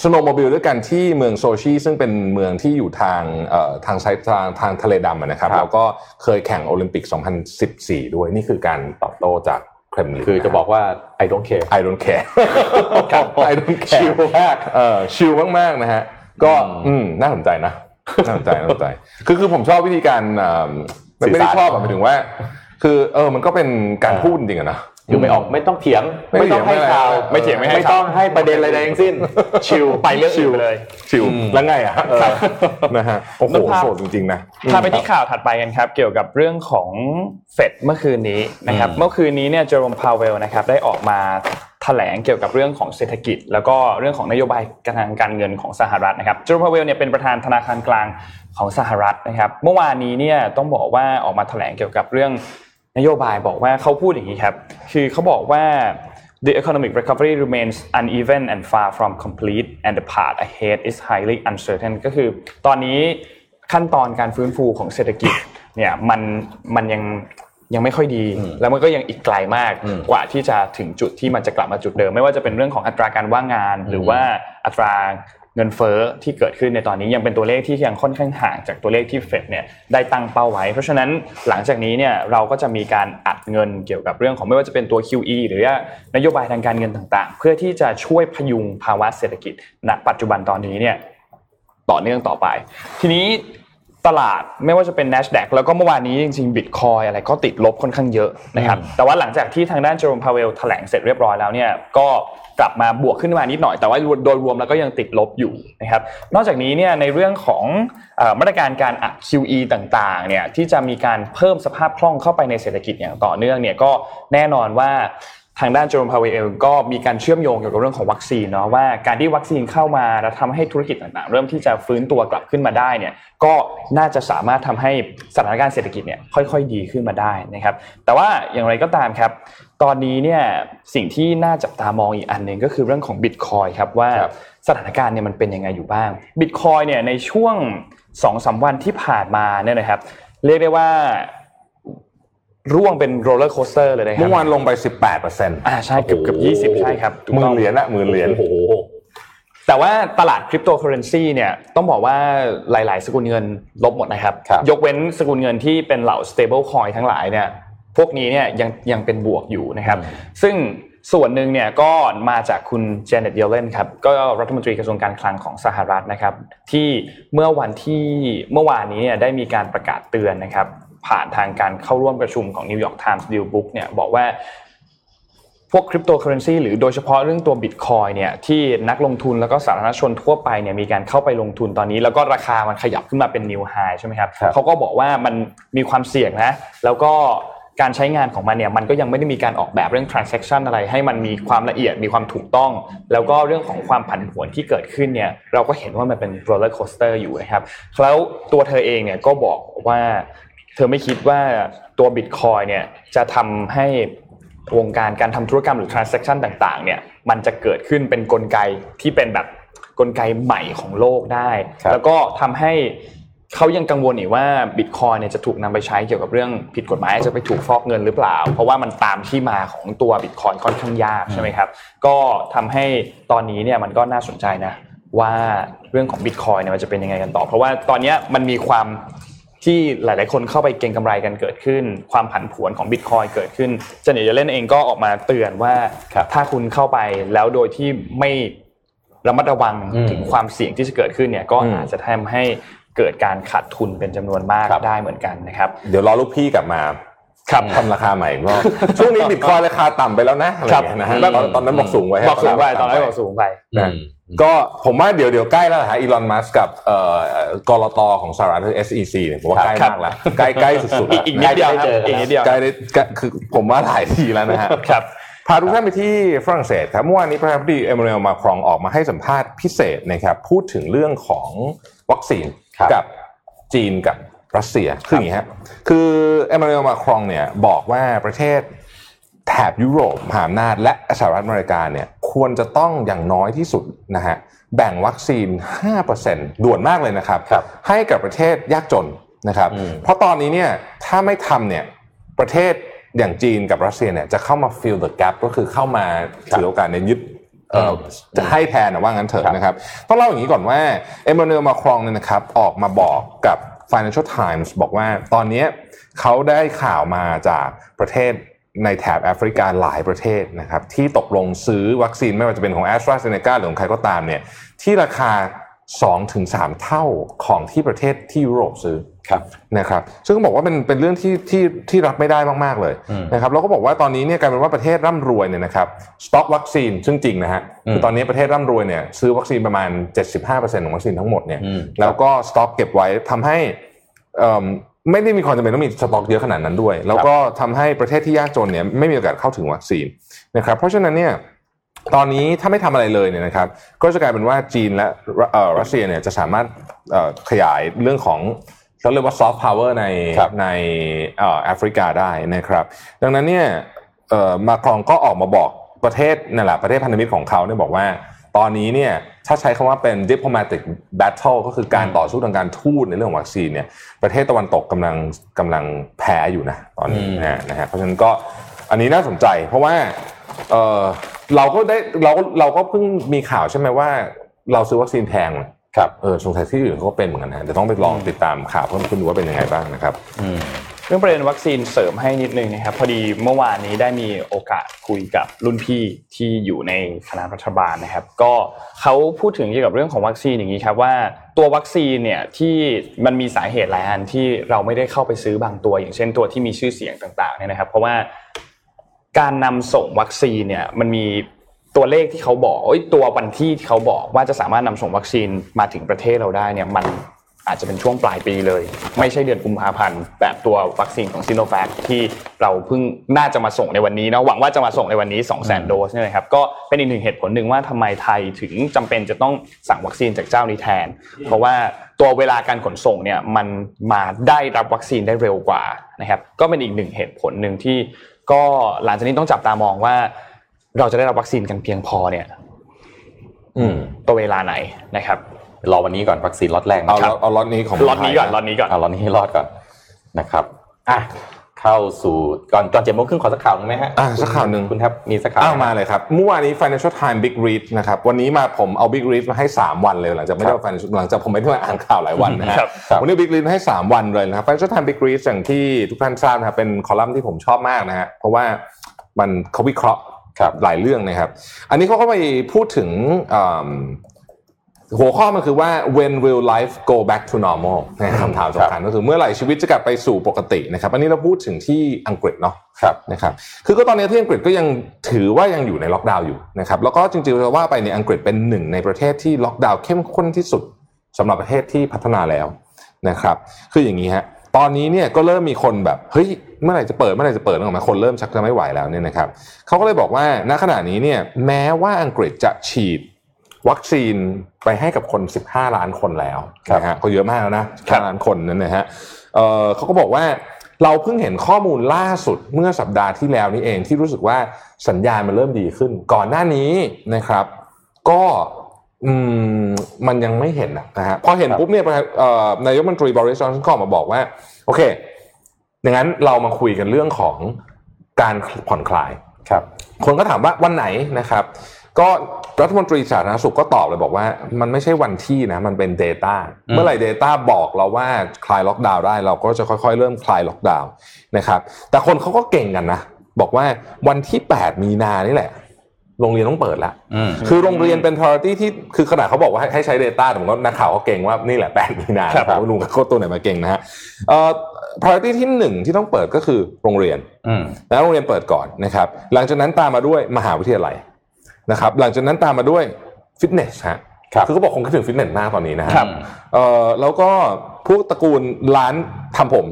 snowmobile ด้วยกันที่เมืองโซชีซึ่งเป็นเมืองที่อยู่ทางเอ่อทาง side ทางทางทะเลดำอะนะครับครับแล้วก็เคยแข่งโอลิมปิก 2014 ด้วยนี่คือการตอบโต้จาก เครมลินคือจะบอกว่า I don't care I don't care I don't care ชิลมากเออชิลมากๆนะฮะก็อืมน่าสนใจนะน่าสนใจน่าสนใจ คือคือผมชอบวิธีการเอ่อไม่ไม่ได้สื่อสารชอบอะหมายถึงว่า คือเออมันก็เป็นการพูดจริงอะนะ คือไม่ออกไม่ต้องเถียง ไม่ไม่ต้องให้เถียงข่าวไม่เถียงไม่ให้ไม่ต้องให้ประเด็นอะไรใดทั้งสิ้น ชิลไปเรื่องอื่นไปเลย ชิลแล้วไงอะเออนะฮะโอ้โหแล้วภาพโสดจริงๆนะพาไปที่ข่าวถัดไปกันครับ เกี่ยวกับเรื่องของเฟดเมื่อคืนนี้นะครับอืมเมื่อคืนนี้เนี่ยเจอโรมพาวเวลนะครับได้ออกมาแถลงเกี่ยวกับเรื่องของเศรษฐกิจ แล้วก็เรื่องของนโยบายการทางการเงินของสหรัฐนะครับเจอโรมพาวเวลเนี่ยเป็นประธานธนาคารกลางของสหรัฐนะครับ เมื่อวานนี้เนี่ยต้องบอกว่าออกมาแถลงเกี่ยวกับเรื่อง นโยบายบอกว่าเขาพูดอย่างนี้ครับ คือเขาบอกว่า The economic recovery remains uneven and far from complete and the path ahead is highly uncertain ก็คือตอนนี้ขั้นตอนการฟื้นฟูของเศรษฐกิจเนี่ยมันมันยังยังไม่ค่อยดี แล้วมันก็ยังอีกไกลมากอืมกว่าที่จะถึงจุดที่มันจะกลับมาจุดเดิม ไม่ว่าจะเป็นเรื่องของอัตราการว่างงาน หรือว่าอัตรา เงินเฟ้อที่เกิดขึ้นในตอนนี้ยังเป็นตัวเลขที่ยังค่อนข้างห่างจากตัวเลขที่เฟดเนี่ยได้ตั้งเป้าไว้ เพราะฉะนั้นหลังจากนี้เนี่ยเราก็จะมีการอัดเงินเกี่ยวกับเรื่องของไม่ว่าจะเป็นตัว QE หรือว่านโยบายทางการเงินต่างๆ เพื่อที่จะช่วยพยุงภาวะเศรษฐกิจณปัจจุบันตอนนี้เนี่ยต่อเนื่องต่อไป ทีนี้ตลาดไม่ว่าจะเป็น NASDAQ แล้วก็เมื่อวานนี้จริงๆบิตคอยอะไรก็ติดลบค่อนข้างเยอะนะครับแต่ว่าหลังจากที่ทางด้านเจอร์มพาเวลแถลงเสร็จเรียบร้อยแล้วเนี่ยก็ กลับมาบวกขึ้นมานิดหน่อย แต่ว่าโดยรวมแล้วก็ยังติดลบอยู่นะครับ นอกจากนี้เนี่ยในเรื่องของมาตรการการอัด QE ต่างๆเนี่ยที่จะมีการเพิ่มสภาพคล่องเข้าไปในเศรษฐกิจอย่างต่อเนื่องเนี่ยก็แน่นอนว่า ทางด้านโจมพาเวลก็มีการเชื่อมโยงเกี่ยวกับเรื่องของวัคซีนเนาะว่าการที่วัคซีนเข้ามาแล้วทำให้ธุรกิจต่างๆ เริ่มที่จะฟื้นตัวกลับขึ้นมาได้เนี่ยก็น่าจะสามารถทำให้สถานการณ์เศรษฐกิจเนี่ยค่อยๆ ดีขึ้นมาได้นะครับแต่ว่าอย่างไรก็ตามครับ ตอนนี้เนี่ยสิ่งที่น่าจับตามองอีกอันหนึ่งก็คือเรื่องของบิตคอยครับว่าครับสถานการณ์เนี่ยมันเป็นยังไงอยู่บ้างบิตคอยเนี่ยในช่วง2อสวันที่ผ่านมาเนี่ยนะครับเรียกได้ว่า ร่วงเป็น roller coaster เลยนะครัเมื่อวานลงไป 18เปอร์เซ็นต์อ่าใช่เกือบเกือบยี่สิบใช่ครับถูกต้องหมื่นเหรียญอะหมื่นเหรียญโอ้โหแต่ว่าตลาดคริปโตเคอร์เรนซีเนี่ยต้องบอกว่าหลาย ๆ สกุลเงินลบหมดนะครับครับยกเว้นสกุลเงินที่เป็นเหล่า stable coin ทั้งหลายเนี่ยพวกนี้เนี่ยยังยังเป็นบวกอยู่นะครับ ซึ่งส่วนหนึ่งเนี่ยก็มาจากคุณเจเน็ตเยเลนครับก็รัฐมนตรีกระทรวงการคลังของสหรัฐนะครับ ที่เมื่อวันที่เมื่อวานนี้เนี่ยได้มีการประกาศเตือนนะครับ ผ่านทางการเข้าร่วมประชุมของ New York Times Deal Book เนี่ยบอกว่าพวกคริปโตเคอเรนซีหรือโดยเฉพาะเรื่องตัวบิตคอยเนี่ยที่นักลงทุนแล้วก็สาธารณชนทั่วไปเนี่ยมีการเข้าไปลงทุนตอนนี้ แล้วก็ราคามันขยับขึ้นมาเป็นนิวไฮใช่ไหมครับครับเขาก็บอกว่ามันมีความเสี่ยงนะ แล้วก็การใช้งานของมันเนี่ยมันก็ยังไม่ได้มีการออกแบบเรื่อง transaction อะไร ให้มันมีความละเอียดมีความถูกต้อง แล้วก็เรื่องของความผันผวนที่เกิดขึ้นเนี่ยเราก็เห็นว่ามันเป็น roller coaster อยู่นะครับแล้วตัวเธอเองเนี่ยก็บอกว่า เธอไม่คิดว่าตัวบิตคอยเนี่ยจะทำให้วงการการทำธุรกรรมหรือ transaction ต่างๆ เนี่ย มันจะเกิดขึ้นเป็นกลไกที่เป็นแบบกลไกใหม่ของโลกได้ครับแล้วก็ทำให้เขายังกังวลอีกว่าบิตคอยเนี่ยจะถูกนำไปใช้เกี่ยวกับเรื่องผิดกฎหมายจะไปถูกฟอกเงินหรือเปล่า เพราะว่ามันตามที่มาของตัวบิตคอยค่อนข้างยากใช่ไหมครับ ก็ทำให้ตอนนี้เนี่ยมันก็น่าสนใจนะว่าเรื่องของบิตคอยเนี่ยมันจะเป็นยังไงกันต่อ เพราะว่าตอนเนี้ยมันมีความ ที่หลาย ๆ คนเข้าไปเก็งกำไรกันเกิดขึ้น ความผันผวนของบิตคอยเกิดขึ้นเจเน็ตเยเลนเองก็ออกมาเตือนว่าครับถ้าคุณเข้าไปแล้วโดยที่ไม่ระมัดระวังอืมถึงความเสี่ยงที่จะเกิดขึ้นเนี่ยก็อืมอาจจะทำให้เกิดการขาดทุนเป็นจำนวนมากครับได้เหมือนกันนะครับ เดี๋ยวรอลูกพี่กลับมาครับทำราคาใหม่ก็ช่วงนี้บิตคอยราคาต่ำไปแล้วนะอะไรอย่างเงี้ยนะฮะครับตอนตอนนั้นบอกสูงไว้ฮะบอกสูงไปตอนนั้นบอกสูงไปนะอืม ก็ผมว่าเดี๋ยวเดี๋ยวใกล้แล้วนะฮะอีลอนมัสกับเอ่อกรตของสหรัฐคือ SEC เนี่ยผมว่าใกล้ครับมากแล้วใกล้ใกล้สุดๆแล้วอีกนิดเดียวครับใกล้จะได้เจอกันอีกนิดเดียวใกล้ได้ใกล้คือผมว่าหลายทีแล้วนะฮะครับพาทุกท่านไปที่ฝรั่งเศสครับเมื่อวานนี้ประธานาธิบดีเอมานูเอลมาครองออกมาให้สัมภาษณ์พิเศษนะครับพูดถึงเรื่องของวัคซีนครับกับจีนกับรัสเซียคืออย่างนี้ครับคือเอมานูเอลมาครองเนี่ยบอกว่าประเทศแถบยุโรปมหาอำนาจและสหรัฐอเมริกาเนี่ย ควรจะต้องอย่างน้อยที่สุดนะฮะแบ่งวัคซีน 5%ด่วนมากเลยนะครับครับให้กับประเทศยากจนนะครับอืมเพราะตอนนี้เนี่ยถ้าไม่ทำเนี่ยประเทศอย่างจีนกับรัสเซียเนี่ยจะเข้ามา fill the gap ก็คือเข้ามาถือโอกาสในยึดเอ่ออจะให้แทนนะว่างั้นเถอะนะครับต้องเล่าอย่างนี้ก่อนว่าเอม a น u e l มาครองเนี่ยนะครับออกมาบอกกับ Financial Times บอกว่าตอนนี้เขาได้ข่าวมาจากประเทศ ในแถบแอฟริกาหลายประเทศนะครับที่ตกลงซื้อวัคซีนไม่ว่าจะเป็นของ a s t r a z เซ e c a หรือของใครก็ตามเนี่ยที่ราคา 2-3 เท่าของที่ประเทศที่ยุโรปซื้อครับนะครับซึ่งก็บอกว่าเป็นเป็นเรื่องที่ที่ที่รับไม่ได้มากๆเลยอืมนะครับแล้วก็บอกว่าตอนนี้เนี่ยกลายเป็นว่าประเทศร่ำรวยเนี่ยนะครับสต็อกวัคซีนซึ่งจริงนะฮะอืมคือตอนนี้ประเทศร่ำรวยเนี่ยซื้อวัคซีนประมาณ 75%ของวัคซีนทั้งหมดเนี่ยอืมแล้วก็สต็อกเก็บไว้ทำให้เอิ่ม ไม่ได้มีความจำเป็นต้องมีสต็อกเยอะขนาดนั้นด้วย แล้วก็ทำให้ประเทศที่ยากจนเนี่ยไม่มีโอกาสเข้าถึงวัคซีนนะครับ เพราะฉะนั้นเนี่ยตอนนี้ถ้าไม่ทำอะไรเลยเนี่ยนะครับ ก็จะกลายเป็นว่าจีนและเอ่อรัสเซียเนี่ยจะสามารถเอ่อขยายเรื่องของเขาเรียกว่าซอฟต์พาวเวอร์ในครับในเอ่อแอฟริกาได้นะครับ ดังนั้นเนี่ยเอ่อมาครองก็ออกมาบอกประเทศนั่นแหละประเทศพันธมิตรของเขาเนี่ยบอกว่า ตอนนี้เนี่ยถ้าใช้คำว่าเป็น diplomatic battle ก็คือการต่อสู้ทางการทูตในเรื่องของวัคซีนเนี่ยประเทศตะวันตกกำลังกำลังแพ้อยู่นะตอนนี้อืมนะนะฮะเพราะฉะนั้นก็อันนี้น่าสนใจ เพราะว่าเออเราก็ได้เราเราก็เพิ่งมีข่าวใช่ไหมว่า เราซื้อวัคซีนแพงครับเออสงสัยที่อื่นเขาก็เป็นเหมือนกันนะเดี๋ยวต้องไปลองติดตามข่าวเพิ่มขึ้นดูว่าเป็นยังไงบ้างนะครับอืม เรื่องประเด็นวัคซีนเสริมให้นิดนึงนะครับพอดีเมื่อวานนี้ได้มีโอกาสคุยกับรุ่นพี่ที่อยู่ในคณะรัฐบาลนะครับ ก็เขาพูดถึงเกี่ยวกับเรื่องของวัคซีนอย่างนี้ครับว่าตัววัคซีนเนี่ยที่มันมีสาเหตุหลายอันที่เราไม่ได้เข้าไปซื้อบางตัว อย่างเช่นตัวที่มีชื่อเสียงต่างๆเนี่ยนะครับ เพราะว่าการนำส่งวัคซีนเนี่ยมันมีตัวเลขที่เขาบอกตัววันที่ที่เขาบอกว่าจะสามารถนำส่งวัคซีนมาถึงประเทศเราได้เนี่ยมัน อาจจะเป็นช่วงปลายปีเลย ไม่ใช่เดือนกุมภาพันธ์แบบตัววัคซีนของซิโนแวคที่เราเพิ่งน่าจะมาส่งในวันนี้นะหวังว่าจะมาส่งในวันนี้ 2 0 0 0 0 0โดสเนี่ยนะครับก็เป็นอีกหนึ่งเหตุผลหนึ่งว่าทำไมไทยถึงจำเป็นจะต้องสั่งวัคซีนจากเจ้านี้แทน เพราะว่าตัวเวลาการขนส่งเนี่ยมันมาได้รับวัคซีนได้เร็วกว่านะครับก็เป็นอีกหนึ่งเหตุผลหนึ่งที่ ก็หลังจากนี้ต้องจับตามองว่า เราจะได้รับวัคซีนกันเพียงพอเนี่ยอืมตัวเวลาไหนนะครับ รอวันนี้ก่อนวัคซีนล็อตแรกนะเอาครับเอาล็อตนี้ของล็อตนี้ก่อนไทยะล็อตนี้ก่อนเอาล็อตนี้ให้รอดก่อนนะครับอะเข้าสู่ก่อนก่อนเจ็ดโมงครึ่งขอสักข่าวหนึ่งไหมฮะอะสักข่าวหนึ่งคุณครับมีสักข่าวไหมอ้าวมาเลยครับเมื่อวานนี้ Financial Times Big Read นะครับวันนี้มาผมเอา Big Read มาให้ 3 วันเลยหลังจากไม่ได้ Financial หลังจากผมไม่ได้มาอ่านข่าวหลายวันนะฮะครับครับวันนี้ Big Read มาให้ 3 วันเลยนะครับ Financial Times Big Read อย่างที่ทุกท่านทราบนะครับเป็นคอลัมน์ที่ผมชอบมากนะฮะเพราะว่ามันเขาวิเคราะห์ครับหลายเรื่องนะครับ อันนี้เขาก็ไปพูดถึงอืม หัวข้อมันคือว่า when will life go back to normal นะคำถามสำคัญก็คือเมื่อไหร่ชีวิตจะกลับไปสู่ปกตินะครับ อันนี้เราพูดถึงที่อังกฤษเนาะครับนะครับคือก็ตอนนี้ที่อังกฤษก็ยังถือว่ายังอยู่ในล็อกดาวน์อยู่นะครับแล้วก็จริงๆจะว่าไปในยอังกฤษเป็นหนึ่งในประเทศที่ล็อกดาวน์เข้มข้นที่สุดสำหรับประเทศที่พัฒนาแล้วนะครับคืออย่างนี้ฮะตอนนี้เนี่ยก็เริ่มมีคนแบบเฮ้ยเมื่อไหร่จะเปิดเมื่อไหร่จะเปิดนึกออกไหมคนเริ่มชักจะไม่ไหวแล้วเนี่ยนะครับเขาก็เลยบอกว่าณขณะนี้เนี่ยแม้ว่าอังกฤษจะฉีด วัคซีนไปให้กับคน 15 ล้านคนแล้วนะฮะก็เยอะมากแล้วนะ15ล้านคนนั่นนะฮะเอ่อเขาก็บอกว่าเราเพิ่งเห็นข้อมูลล่าสุดเมื่อสัปดาห์ที่แล้วนี่เองที่รู้สึกว่าสัญญาณมันเริ่มดีขึ้น ก่อนหน้านี้นะครับ ก็อืมมันยังไม่เห็นนะนะฮะพอเห็นครับปุ๊บเนี่ยประธานเอ่อนายกรัฐมนตรีบริสจอนสันก็ออกมาบอกว่า โอเคอย่างนั้นเรามาคุยกันเรื่องของการผ่อนคลายครับ คนก็ถามว่าวันไหนนะครับ ก็รัฐมนตรีสาธารณสุขก็ตอบเลยบอกว่า มันไม่ใช่วันที่นะ มันเป็น Data อืมเมื่อไหร่ Data บอกเราว่าคลายล็อกดาวน์ได้เราก็จะค่อยๆ เริ่มคลายล็อกดาวน์นะครับ แต่คนเขาก็เก่งกันนะ บอกว่าวันที่ 8 มีนานี่แหละ โรงเรียนต้องเปิดละอืมคือโรงเรียนเป็น priority ที่คือขนาดเขาบอกว่าให้ให้ใช้ Data แต่ผมก็นักข่าวก็เก่งว่านี่แหละ 8 มีนาครับผมลุงกับโคตรตัวไหนมาเก่งนะฮะเอ่อ priority ที่หนึ่งที่ต้องเปิดก็คือโรงเรียนอืมแล้วโรงเรียนเปิดก่อนนะครับ หลังจากนั้นตามมาด้วยมหาวิทยาลัย นะครับหลังจากนั้นตามมาด้วยฟิตเนสฮะครับคือเขาบอกคงคิดถึงฟิตเนสมากตอนนี้นะฮะครับเอ่อแล้วก็พวกตระกูลร้านทำผม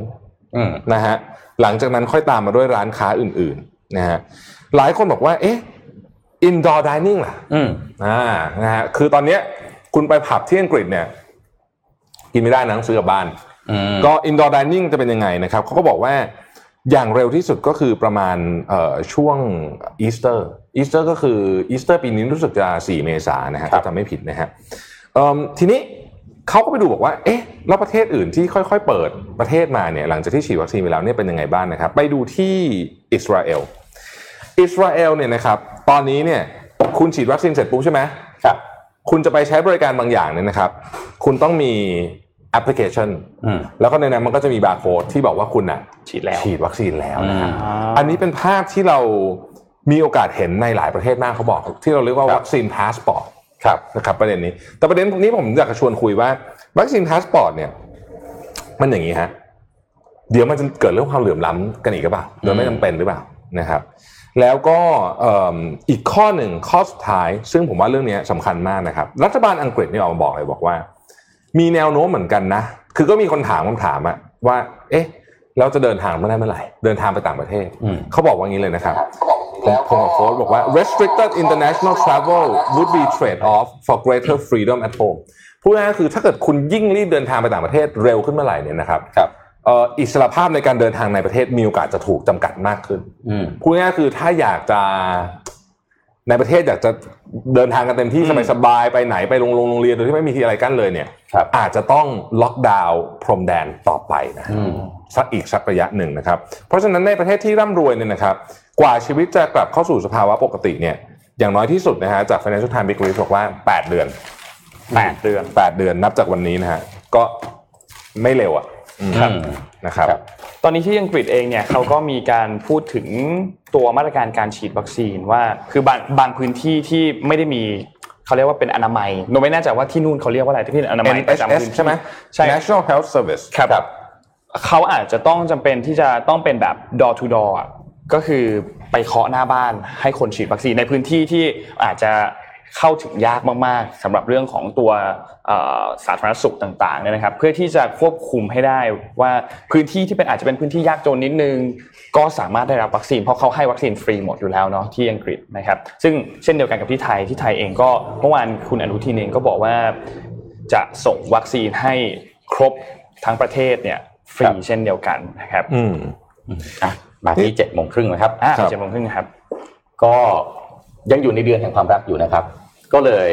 อืมนะฮะหลังจากนั้นค่อยตามมาด้วยร้านค้าอื่นๆนะฮะหลายคนบอกว่า เอ๊ะ indoor dining ล่ะอืมอ่านะฮะคือตอนเนี้ยคุณไปผับที่อังกฤษเนี่ย กินไม่ได้นะต้องซื้อกลับบ้านอืมก็ indoor dining จะเป็นยังไงนะครับเขาก็บอกว่า อย่างเร็วที่สุดก็คือประมาณเอ่อช่วงอีสเตอร์อีสเตอร์ก็คืออีสเตอร์ปีนี้รู้สึกจะ 4 เมษายนนะฮะครับถ้าจำไม่ผิดนะฮะเอิ่มทีนี้เขาก็ไปดูบอกว่า เอ๊ะ แล้วประเทศอื่นที่ค่อยๆ เปิดประเทศมาเนี่ย หลังจากที่ฉีดวัคซีนไปแล้วเนี่ยเป็นยังไงบ้างนะครับ ไปดูที่อิสราเอล อิสราเอลเนี่ยนะครับ ตอนนี้เนี่ยคุณฉีดวัคซีนเสร็จปุ๊บใช่ไหมครับ คุณจะไปใช้บริการบางอย่างเนี่ยนะครับ คุณต้องมี แอปพลิเคชันอืมแล้วก็ในนั้นมันก็จะมีบาร์โค้ดที่บอกว่าคุณอะฉีดแล้วฉีดวัคซีนแล้วนะฮะอ่าอันนี้เป็นภาพที่เรามีโอกาสเห็นในหลายประเทศมากเขาบอก ที่เราเรียกว่าครับวัคซีนพาสปอร์ตครับนะครับประเด็นนี้ แต่ประเด็นนี้ผมอยากจะชวนคุยว่าวัคซีนพาสปอร์ตเนี่ย มันอย่างนี้ฮะเดี๋ยวมันจะเกิดเรื่องความเหลื่อมล้ำกันอีกหรือเปล่าโดยไม่จำเป็นหรือเปล่านะครับ แล้วก็เอิ่มอีกข้อหนึ่งข้อสุดท้าย ซึ่งผมว่าเรื่องนี้สำคัญมากนะครับ รัฐบาลอังกฤษเนี่ยออกมาบอกเลยบอกว่า มีแนวโน้มเหมือนกันนะ คือก็มีคนถามคำถามอะว่า เอ๊ะเราจะเดินทางไม่ได้เมื่อไหร่ เดินทางไปต่างประเทศอืมเขาบอกว่างี้เลยนะครับผมผมขอโค้ดบอกว่า restricted international travel would be trade off for greater freedom at home พูดง่ายๆคือถ้าเกิดคุณยิ่งรีบเดินทางไปต่างประเทศเร็วขึ้นเมื่อไหร่เนี่ยนะครับครับเอ่ออิสรภาพในการเดินทางในประเทศมีโอกาสจะถูกจำกัดมากขึ้นอืมพูดง่ายๆคือถ้าอยากจะ ในประเทศอยากจะเดินทางกันเต็มที่สบายๆไปไหนไปโรงโรงเรียนโดยที่ไม่มีที่อะไรกั้นเลยเนี่ยครับอาจจะต้องล็อกดาวน์พรมแดนต่อไปนะอืมสักอีกสักระยะหนึ่งนะครับ เพราะฉะนั้นในประเทศที่ร่ำรวยเนี่ยนะครับ กว่าชีวิตจะกลับเข้าสู่สภาวะปกติเนี่ย อย่างน้อยที่สุดนะฮะจาก Financial Times Big Brief บอกว่า 8 เดือนแปดเดือน 8 เดือนนับจากวันนี้นะฮะก็ไม่เร็วอะอืมครับนะครับครับ ตอนนี้ที่อังกฤษเองเนี่ยเขาก็มีการพูดถึงตัวมาตรการการฉีดวัคซีนว่า คือบางบางพื้นที่ที่ไม่ได้มีเขาเรียกว่าเป็นอนามัยโนไม่แน่ใจว่าที่นู่นเขาเรียกว่าอะไรที่เป็นอนามัยประจำ NHS พื้นที่ใช่ไหมใช่ National Health Service ครับเขาอาจจะต้องจำเป็นที่จะต้องเป็นแบบ door to door อะก็คือไปเคาะหน้าบ้านให้คนฉีดวัคซีนในพื้นที่ที่อาจจะ เข้าถึงยากมากๆสำหรับเรื่องของตัวเอ่อสาธารณสุขต่างๆเนี่ยนะครับ เพื่อที่จะควบคุมให้ได้ว่าพื้นที่ที่เป็นอาจจะเป็นพื้นที่ยากจนนิดนึง ก็สามารถได้รับวัคซีนเพราะเขาให้วัคซีนฟรีหมดอยู่แล้วเนาะที่อังกฤษนะครับ ซึ่งเช่นเดียวกันกับที่ไทยที่ไทยเองก็เมื่อวานคุณอนุทินเองก็บอกว่าจะส่งวัคซีนให้ครบทั้งประเทศเนี่ยฟรีครับเช่นเดียวกันนะครับอืมอะมาที่เจ็ดโมงครึ่งนะครับอ่าครับเจ็ดโมงครึ่งนะครับ ก็ยังอยู่ในเดือนแห่งความรักอยู่นะครับ ก็เลย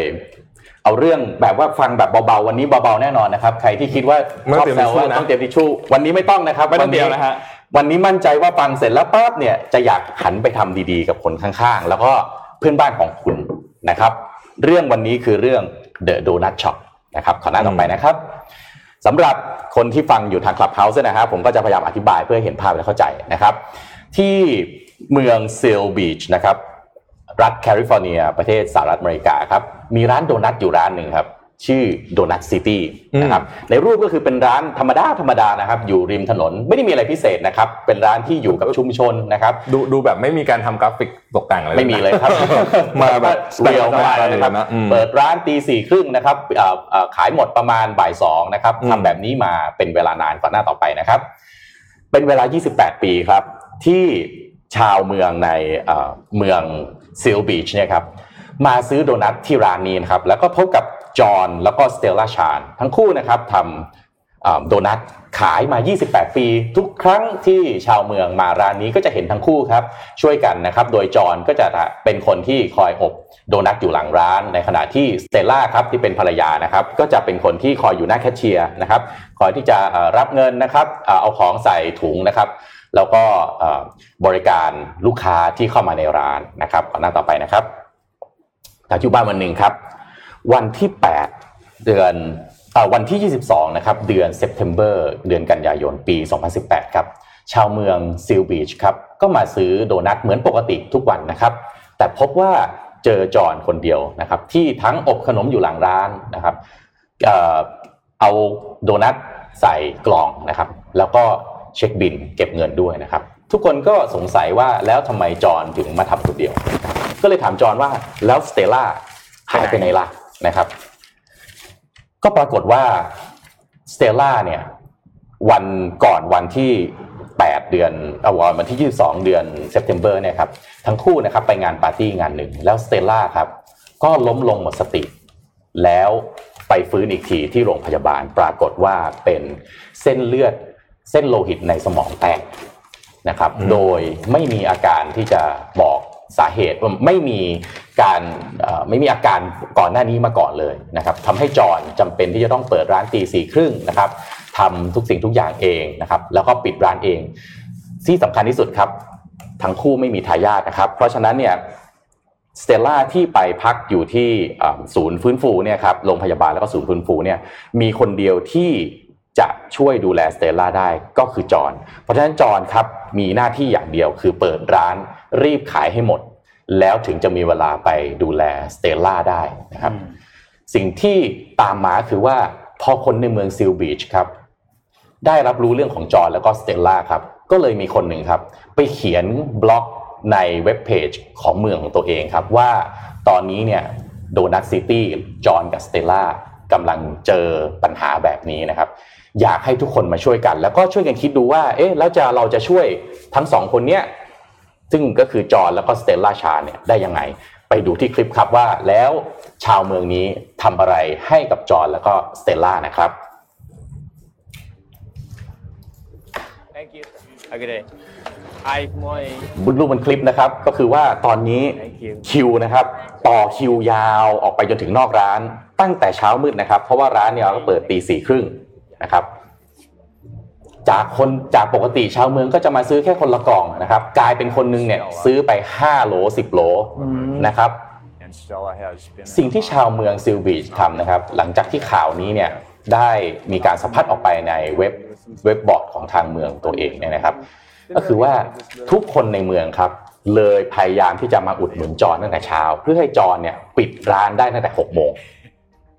เอาเรื่องแบบว่าฟังแบบเบาๆวันนี้เบาๆแน่นอนนะครับ ใครที่คิดว่าไม่ชอบเตรียมแซวว่าทิชชู่นะต้องเตรียมทิชชู่วันนี้ไม่ต้องนะครับไม่ต้องวันนี้เตรียมนะฮะวันนี้มั่นใจว่าฟังเสร็จแล้วปั๊บเนี่ยจะอยากหันไปทำดีๆ กับคนข้างๆ แล้วก็เพื่อนบ้านของคุณนะครับ เรื่องวันนี้คือเรื่อง The Donut Shop นะครับขอหน้าต่อไปนะครับสำหรับคนที่ฟังอยู่ทาง Clubhouse เนี่ยนะครับผมก็จะพยายามอธิบายเพื่อให้เห็นภาพและเข้าใจนะครับ ที่เมืองซีลบีชนะครับ รัฐแคลิฟอร์เนีย ประเทศสหรัฐอเมริกาครับมีร้านโดนัทอยู่ร้านหนึ่งครับชื่อโดนัทซิตี้นะครับในรูปก็คือเป็นร้านธรรมดาธรรมดานะครับอยู่ริมถนนไม่ได้มีอะไรพิเศษนะครับเป็นร้านที่อยู่กับชุมชนนะครับดูดูแบบไม่มีการทำกราฟิกตกแต่งอะไรไม่มีเลยครับมาแบบเรียวมากสบายๆนะครับเลยนะอืมเปิดร้านตีสี่ครึ่งนะครับเอ่อเอ่อขายหมดประมาณบ่ายสองนะครับอืมทำแบบนี้มาเป็นเวลานานกว่าหน้าต่อไปนะครับ เป็นเวลา 28 ปีครับที่ชาวเมืองในเอ่อเมือง ซิลบีชเนี่ยครับมาซื้อโดนัทที่ร้านนี้นะครับแล้วก็พบกับจอห์นแล้วก็สเตลล่าชานทั้งคู่นะครับทำโดนัทขายมา 28 ปี ทุกครั้งที่ชาวเมืองมาร้านนี้ก็จะเห็นทั้งคู่ครับช่วยกันนะครับโดยจอห์นก็จะเป็นคนที่คอยอบโดนัทอยู่หลังร้าน ในขณะที่สเตลล่าครับที่เป็นภรรยานะครับก็จะเป็นคนที่คอยอยู่หน้าแคชเชียร์นะครับคอยที่จะรับเงินนะครับเอาของใส่ถุงนะครับ แล้วก็บริการลูกค้าที่เข้ามาในร้านนะครับขอหน้าต่อไปนะครับปัจจุบันวันหนึ่งครับ วันที่ 8 เดือนอวันที่ 22 นะครับ เดือน September เดือนกันยายนปี 2018 ครับ ชาวเมืองซิลบีชครับ ก็มาซื้อโดนัทเหมือนปกติทุกวันนะครับ แต่พบว่าเจอจอนคนเดียวนะครับ ที่ทั้งอบขนมอยู่หลังร้านนะครับ เอาโดนัทใส่กล่องนะครับ แล้วก็ เช็คบินเก็บเงินด้วยนะครับ ทุกคนก็สงสัยว่าแล้วทำไมจอห์นถึงมาทำคนเดียว ก็เลยถามจอห์นว่าแล้วสเตล่าหายไปไหนล่ะนะครับ ก็ปรากฏว่าสเตล่าเนี่ยวันก่อนวันที่ 8 เดือนเอาวันที่ 22 เดือน September เนี่ยครับทั้งคู่นะครับไปงานปาร์ตี้งานหนึ่ง แล้วสเตล่าครับก็ล้มลงหมดสติ แล้วไปฟื้นอีกทีที่โรงพยาบาลปรากฏว่าเป็นเส้นเลือด เส้นโลหิตในสมองแตกนะครับ โดยไม่มีอาการที่จะบอกสาเหตุไม่มีการไม่มีอาการก่อนหน้านี้มาก่อนเลยนะครับทำให้จอนจำเป็นที่จะต้องเปิดร้านตีสี่ครึ่งนะครับทำทุกสิ่งทุกอย่างเองนะครับ แล้วก็ปิดร้านเอง ที่สำคัญที่สุดครับ ทั้งคู่ไม่มีทายาทนะครับ เพราะฉะนั้นเนี่ยสเตลล่าที่ไปพักอยู่ที่ศูนย์ฟื้นฟูเนี่ยครับโรงพยาบาลแล้วก็ศูนย์ฟื้นฟูเนี่ยมีคนเดียวที่ จะช่วยดูแลสเตลล่าได้ก็คือจอนเพราะฉะนั้นจอนครับมีหน้าที่อย่างเดียวคือเปิดร้านรีบขายให้หมด แล้วถึงจะมีเวลาไปดูแลสเตลล่าได้นะครับ สิ่งที่ตามมาคือว่าพอคนในเมืองซิลบีชครับได้รับรู้เรื่องของจอนแล้วก็สเตลล่าครับก็เลยมีคนหนึ่งครับ ไปเขียนบล็อกในเว็บเพจของเมืองของตัวเองครับว่าตอนนี้เนี่ยโดนัทซิตี้จอนกับสเตลล่ากำลังเจอปัญหาแบบนี้นะครับ อยากให้ทุกคนมาช่วยกัน แล้วก็ช่วยกันคิดดูว่า เอ๊ะแล้วจะเราจะช่วยทั้งสองคนเนี้ยซึ่งก็คือจอนแล้วก็สเตลล่าชาเนี่ยได้ยังไง ไปดูที่คลิปครับว่าแล้วชาวเมืองนี้ทำอะไรให้กับจอนแล้วก็สเตลล่านะครับ Thank you. Have a good day. Hi, morning. บุญรูปบนคลิปนะครับ ก็คือว่าตอนนี้คิวนะครับ ต่อคิวยาวออกไปจนถึงนอกร้าน ตั้งแต่เช้ามืดนะครับ เพราะว่าร้านเนี่ยก็เปิดตีสี่ครึ่ง นะครับ จากคนจากปกติชาวเมืองก็จะมาซื้อแค่คนละกล่องนะครับ กลายเป็นคนนึงเนี่ยซื้อไป5โหล10โหลนะครับสิ่งที่ชาวเมืองซิลบีชทำนะครับ หลังจากที่ข่าวนี้เนี่ยได้มีการสัมพัทออกไปในเว็บเว็บบอร์ดของทางเมืองตัวเองเนี่ยนะครับ ก็คือว่าทุกคนในเมืองครับ เลยพยายามที่จะมาอุดหนุนจอนตั้งแต่เช้า เพื่อให้จอนเนี่ยปิดร้านได้ตั้งแต่6โมง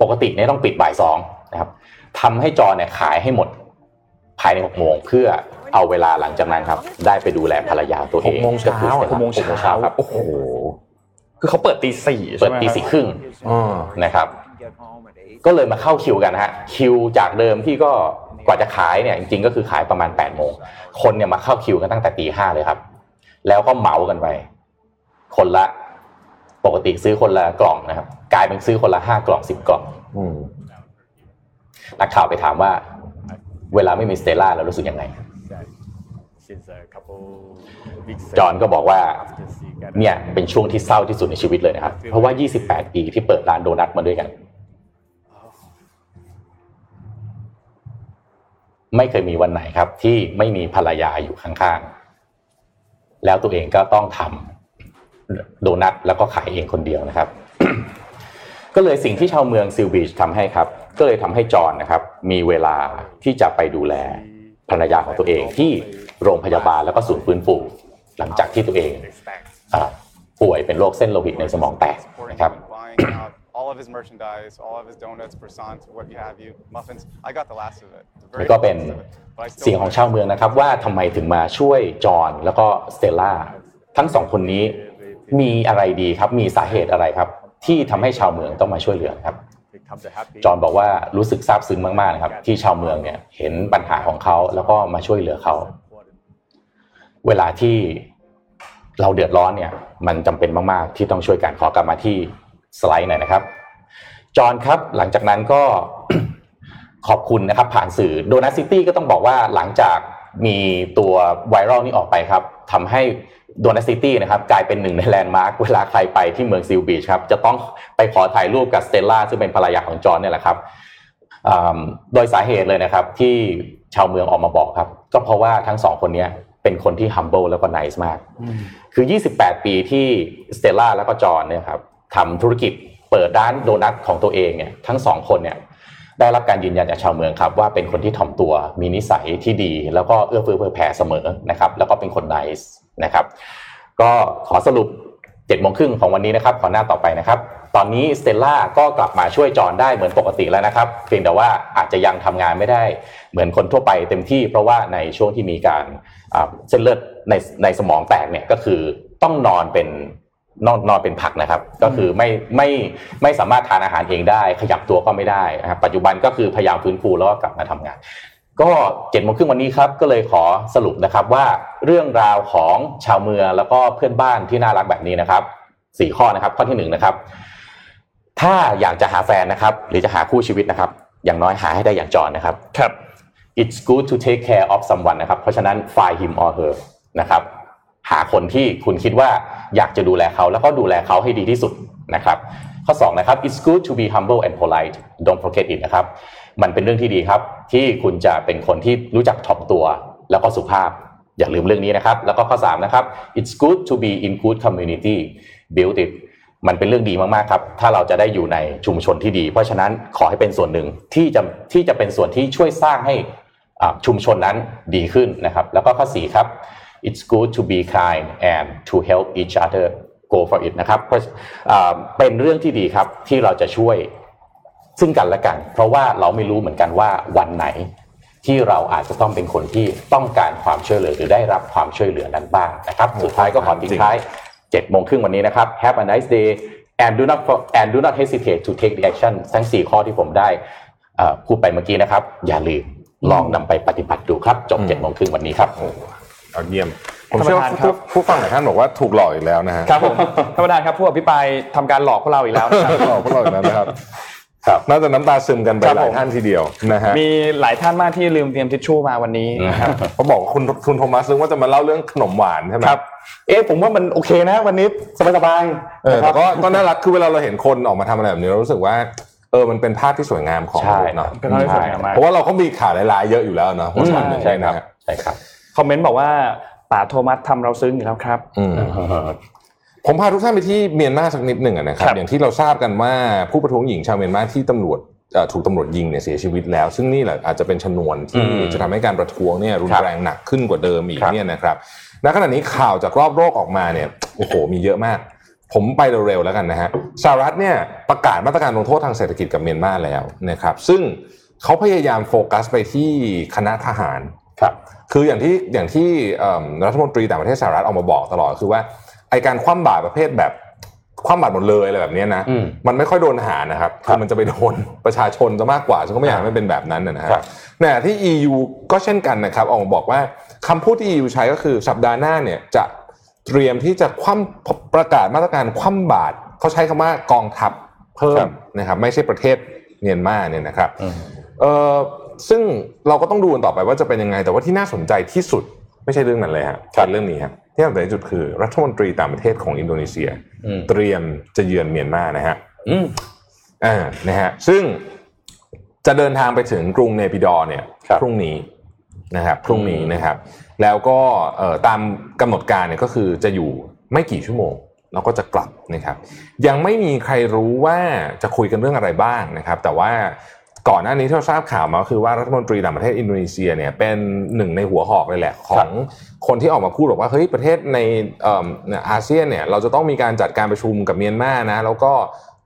ปกติเนี่ยต้องปิดบ่ายสองนะครับ ทำให้จอนเนี่ยขายให้หมดภายใน6โมงเพื่อเอาเวลาหลังจากนั้นครับ ได้ไปดูแลภรรยาตัวเอง6โมงเช้าก็คือหกโมงเช้าครับโอ้โหคือเขาเปิดตีสี่เปิใช่ดไหมตีสี่ครึ่งอ่านะครับ ก็เลยมาเข้าคิวกันฮะ คิวจากเดิมที่ก็กว่าจะขายเนี่ยจริงๆก็คือขายประมาณ8ปดโมงคนเนี่ยมาเข้าคิวกันตั้งแต่ตีห้าเลยครับ แล้วก็เหมากันไปคนละ ปกติซื้อคนละกล่องนะครับ กลายเป็นซื้อคนละห้ากล่องสิบกล่อง อืม นักข่าวไปถามว่า เวลาไม่มีสเตลล่าเรารู้สึกยังไงจอห์นก็บอกว่าเนี่ยเป็นช่วงที่เศร้าที่สุดในชีวิตเลยนะครับ เพราะว่า 28 ปีที่เปิดร้านโดนัทมาด้วยกัน ไม่เคยมีวันไหนครับ ที่ไม่มีภรรยาอยู่ข้างๆ แล้วตัวเองก็ต้องทำโดนัทแล้วก็ขายเองคนเดียวนะครับ ก็เลยสิ่งที่ชาวเมืองซิลบีชทำให้ครับ ก็เลยทำให้จอห์นนะครับมีเวลาที่จะไปดูแลภรรยาของตัวเองที่โรงพยาบาลแล้วก็ศูนย์ฟื้นฟูหลังจากที่ตัวเองอป่วยเป็นโรคเส้นโลหิตในสมองแตกนะครับ all of his merchandise, all of his donuts, croissants, what have you, muffins. I got the last of it. The นี่ very ก็เป็นเสียงของชาวเมืองนะครับว่าทำไมถึงมาช่วยจอห์นแล้วก็สเตลล่าทั้งสองคนนี้มีอะไรดีครับ มีสาเหตุอะไรครับ ที่ทำให้ชาวเมืองต้องมาช่วยเหลือครับ จอห์นบอกว่ารู้สึกซาบซึ้งมากๆนะครับ ที่ชาวเมืองเนี่ยเห็นปัญหาของเขาแล้วก็มาช่วยเหลือเขา เวลาที่เราเดือดร้อนเนี่ย มันจำเป็นมากๆ ที่ต้องช่วยกันขอกลับมาที่สไลด์หน่อยนะครับ จอห์นครับหลังจากนั้นก็ขอบคุณนะครับ ผ่านสื่อโดนัทซิตี้ก็ต้องบอกว่าหลังจาก มีตัวไวรัลนี้ออกไปครับทำให้โดนัทซิตี้นะครับกลายเป็นหนึ่งในแลนด์มาร์คเวลาใครไปที่เมืองซิลบีชครับจะต้องไปขอถ่ายรูปกับสเตลล่าซึ่งเป็นภรรยาของจอห์นเนี่ยแหละครับอ่าโดยสาเหตุเลยนะครับที่ชาวเมืองออกมาบอกครับ ก็เพราะว่าทั้งสองคนเนี้ยเป็นคนที่ humble แล้วก็ nice มาก คือ 28 ปีที่สเตลล่าแล้วก็จอห์นเนี่ยครับทำธุรกิจเปิดร้านโดนัทของตัวเองเนี่ยทั้งสองคนเนี่ย ได้รับการยืนยันจากชาวเมืองครับว่าเป็นคนที่ถ่อมตัวมีนิสัยที่ดี แล้วก็เอื้อเฟื้อเผื่อแผ่เสมอนะครับแล้วก็เป็นคน nice นะครับก็ขอสรุป7จ็ดโมงครึ่งของวันนี้นะครับขอหน้าต่อไปนะครับตอนนี้สเตลล่าก็กลับมาช่วยจอนได้เหมือนปกติแล้วนะครับเพียงแต่ว่าอาจจะยังทำงานไม่ได้เหมือนคนทั่วไปเต็มที่เพราะว่าในช่วงที่มีการเส้นเลือดในในสมองแตกเนี่ยก็คือต้องนอนเป็น นอนนอนเป็นผักนะครับ ก็คือไม่ไม่ไม่สามารถทานอาหารเองได้ ขยับตัวก็ไม่ได้นะครับปัจจุบันก็คือพยายามฟื้นฟูแล้วก็กลับมาทำงาน ก็เจ็ดโมงครึ่งวันนี้ครับก็เลยขอสรุปนะครับว่าเรื่องราวของชาวเมืองแล้วก็เพื่อนบ้านที่น่ารักแบบนี้นะครับสี่ข้อนะครับ ข้อที่หนึ่งนะครับ ถ้าอยากจะหาแฟนนะครับ หรือจะหาคู่ชีวิตนะครับ อย่างน้อยหาให้ได้อย่างจอนนะครับครับ it's good to take care of someone นะครับ เพราะฉะนั้น find him or her นะครับ หาคนที่คุณคิดว่าอยากจะดูแลเขาแล้วก็ดูแลเขาให้ดีที่สุดนะครับ ข้อ2นะครับ it's good to be humble and polite don't forget it นะครับ มันเป็นเรื่องที่ดีครับ ที่คุณจะเป็นคนที่รู้จักถ่อมตัว แล้วก็สุภาพ อย่าลืมเรื่องนี้นะครับ แล้วก็ข้อ3นะครับ it's good to be in good community build it มันเป็นเรื่องดีมากๆครับ ถ้าเราจะได้อยู่ในชุมชนที่ดี เพราะฉะนั้นขอให้เป็นส่วนหนึ่งที่จะที่จะเป็นส่วนที่ช่วยสร้างให้อ่าชุมชนนั้นดีขึ้นนะครับ แล้วก็ข้อ4ครับ it's good to be kind and to help each other go for it นะครับเพราะอ่าเป็นเรื่องที่ดีครับที่เราจะช่วยซึ่งกันและกัน เพราะว่าเราไม่รู้เหมือนกันว่าวันไหนที่เราอาจจะต้องเป็นคนที่ต้องการความช่วยเหลือหรือได้รับความช่วยเหลือนั้นบ้างนะครับสุดท้ายก็ขอทิ้งท้าย7โมงครึ่งวันนี้นะครับ Have a nice day and do not and do not hesitate to take the action ทั้ง 4 ข้อที่ผมได้เอ่อพูดไปเมื่อกี้นะครับ อย่าลืมลองนำไปปฏิบัติดูครับ จบ7โมงครึ่งวันนี้ครับ เอาเยี่ยม ผมเชื่อว่าท่านประธานครัผู้บผู้ฟังหลายท่านบอกว่าถูกหลอกอีกแล้วนะฮะครับผมท่านประธานครับผู้อภิปรายทำการหลอกพวกเราอีกแล้วนะครับหลอกพวกเราอีกแล้วนะครับครับน่าจะน้ำตาซึมกันไปครับหลาผยมท่านทีเดียวนะฮะมีหลายท่านมากที่ลืมเตรียมทิชชู่มาวันนี้นะครับเขาบอกว่าคุณคุณโทมัสนึกว่าจะมาเล่าเรื่องขนมหวานใช่ไหมครับเอ๊ะผมว่ามันโอเคนะ วันนี้สบายๆเออนะคแต่รับก็ก็น่ารักคือเวลาเราเห็นคนออกมาทำอะไรแบบนี้เรารู้สึกว่าเออมันเป็นภาพที่สวยงามของมใช่นุษย์เนาะเป็นเรื่องที่สวยงามมากเพราะว่าเราก็มีข่าวร้ายๆเยอะอยู่แล้วเนาะวันจันทร์หนึ่งใช่ครับนะฮะใช่ครับ คอมเมนต์บอกว่าป๋าโทมัสทำเราซึ้งอยู่แล้วครับอืมผมพาทุกท่านไปที่เมียนมาสักนิดหนึ่งอะนะครับครับ อย่างที่เราทราบกันว่าผู้ประท้วงหญิงชาวเมียนมาที่ตำรวจเอ่อถูกตำรวจยิงเนี่ยเสียชีวิตแล้ว ซึ่งนี่แหละอาจจะเป็นชนวนที่อืมจะทำให้การประท้วงเนี่ยรุนครับแรงหนักขึ้นกว่าเดิมอีกครับเนี่ยนะครับณขณะนี้ข่าวจากรอบโลกออกมาเนี่ยโอ้โหมีเยอะมาก ผมไปเร็วๆแล้วกันนะฮะสหรัฐเนี่ยประกาศมาตรการลงโทษทางเศรษฐกิจกับเมียนมาแล้วนะครับ ซึ่งเขาพยายามโฟกัสไปที่คณะทหาร ครับคืออย่างที่อย่างที่เอิ่มรัฐมนตรีต่างประเทศสหรัฐออกมาบอกตลอดคือว่าไอการคว่ำบาตรประเภทแบบคว่ำบาตรหมดเลยอะไรแบบเนี้ยนะอืมมันไม่ค่อยโดนทหารนะครับครับคือมันจะไปโดนประชาชนจะมากกว่าซึ่งก็ไม่อยากให้มันเป็นแบบนั้นนะฮะครับในขณะที่ EU ก็เช่นกันนะครับออกมาบอกว่าคำพูดที่ EU ใช้ก็คือสัปดาห์หน้าเนี่ยจะเตรียมที่จะคว่ำประกาศมาตรการคว่ำบาตรเขาใช้คำว่ากองทัพเพิ่ครัมบนะครับ ไม่ใช่ประเทศเมียนมาเนี่ยนะครับอืมเออ ซึ่งเราก็ต้องดูกันต่อไปว่าจะเป็นยังไง แต่ว่าที่น่าสนใจที่สุดไม่ใช่เรื่องนั้นเลยฮะเป็นเรื่องนี้ครับที่น่าสนใจที่สุดคือ รัฐมนตรีต่างประเทศของอินโดนีเซียอืมเตรียมจะเยือนเมียนมานะฮะอืมอ่านะฮะซึ่งจะเดินทางไปถึงกรุงเนปิดอร์เนี่ยครับพรุ่งนี้นะครับพรุ่งนี้นะครับ แล้วก็เอ่อตามกำหนดการเนี่ยก็คือจะอยู่ไม่กี่ชั่วโมงแล้วก็จะกลับนะครับ ยังไม่มีใครรู้ว่าจะคุยกันเรื่องอะไรบ้างนะครับ แต่ว่า ก่อนหน้านี้ที่เราทราบข่าวมาก็คือว่ารัฐมนตรีต่างประเทศอินโดนีเซียเนี่ยเป็นหนึ่งในหัวหอกเลยแหละ ของคนที่ออกมาพูดบอกว่าเฮ้ยประเทศในเอิ่มอาเซียนเนี่ยเราจะต้องมีการจัดการประชุมกับเมียนมานะแล้วก็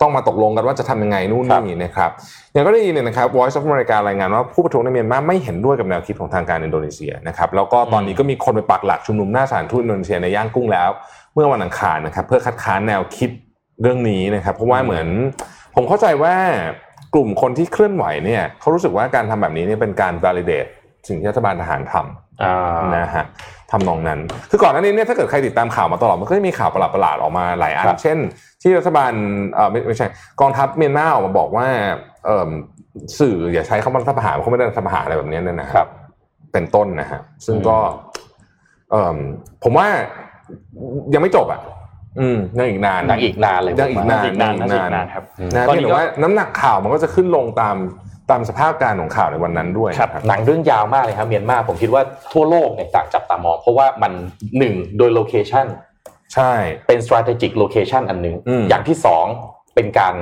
ต้องมาตกลงกันว่าจะทำยังไงนู่นครับนี่นะครับอย่างก็ได้ยินเนี่ยนะครับ Voice of America รายงานว่าผู้ประท้วงในเมียนมาไม่เห็นด้วยกับแนวคิดของทางการอินโดนีเซียนะครับแล้วก็ตอนนี้ก็มีคนไปปักหลักชุมนุมหน้าศาลทูตอินโดนีเซียในย่างกุ้งแล้ว เมื่อวันอังคารนะครับเพื่อคัดค้านแนวคิดเรื่องนี้นะครับเพราะว่าเหมือนผมเข้าใจว่า กลุ่มคนที่เคลื่อนไหวเนี่ยเขารู้สึกว่าการทำแบบนี้เนี่ยเป็นการ validate สิ่งที่รัฐบาลทหารทำอ่านะฮะทำนองนั้น คือก่อนหน้านี้เนี่ยถ้าเกิดใครติดตามข่าวมาตลอด มันก็จะมีข่าวประหลาดๆออกมาหลายอันครับเช่น ที่รัฐบาลเออไม่ไม่ใช่กองทัพเมียนมาออกมาบอกว่าเออสื่ออย่าใช้คำว่ารัฐประหารเขาไม่ได้รัฐประหารอะไรแบบนี้เนี่ยนะฮะครับ เป็นต้นนะฮะซึ่งก็เออผมว่ายังไม่จบอะ อืมยังอีกนานยังอีกนานเลยยังอีกนานอีกนานนะอีกนานครับนะตอนเพียนี้งแต่ก็ว่าน้ำหนักข่าวมันก็จะขึ้นลงตามตามสภาพการของข่าวในวันนั้นด้วยครับนะหนังเรื่องยาวมากเลยครับเมียนมาผมคิดว่าทั่วโลกเนี่ยต่างจับตามองเพราะว่ามันหนึ่งโดยโลเคชันใช่เป็น strategic location อันหนึงอืมอย่างที่สองเป็นการ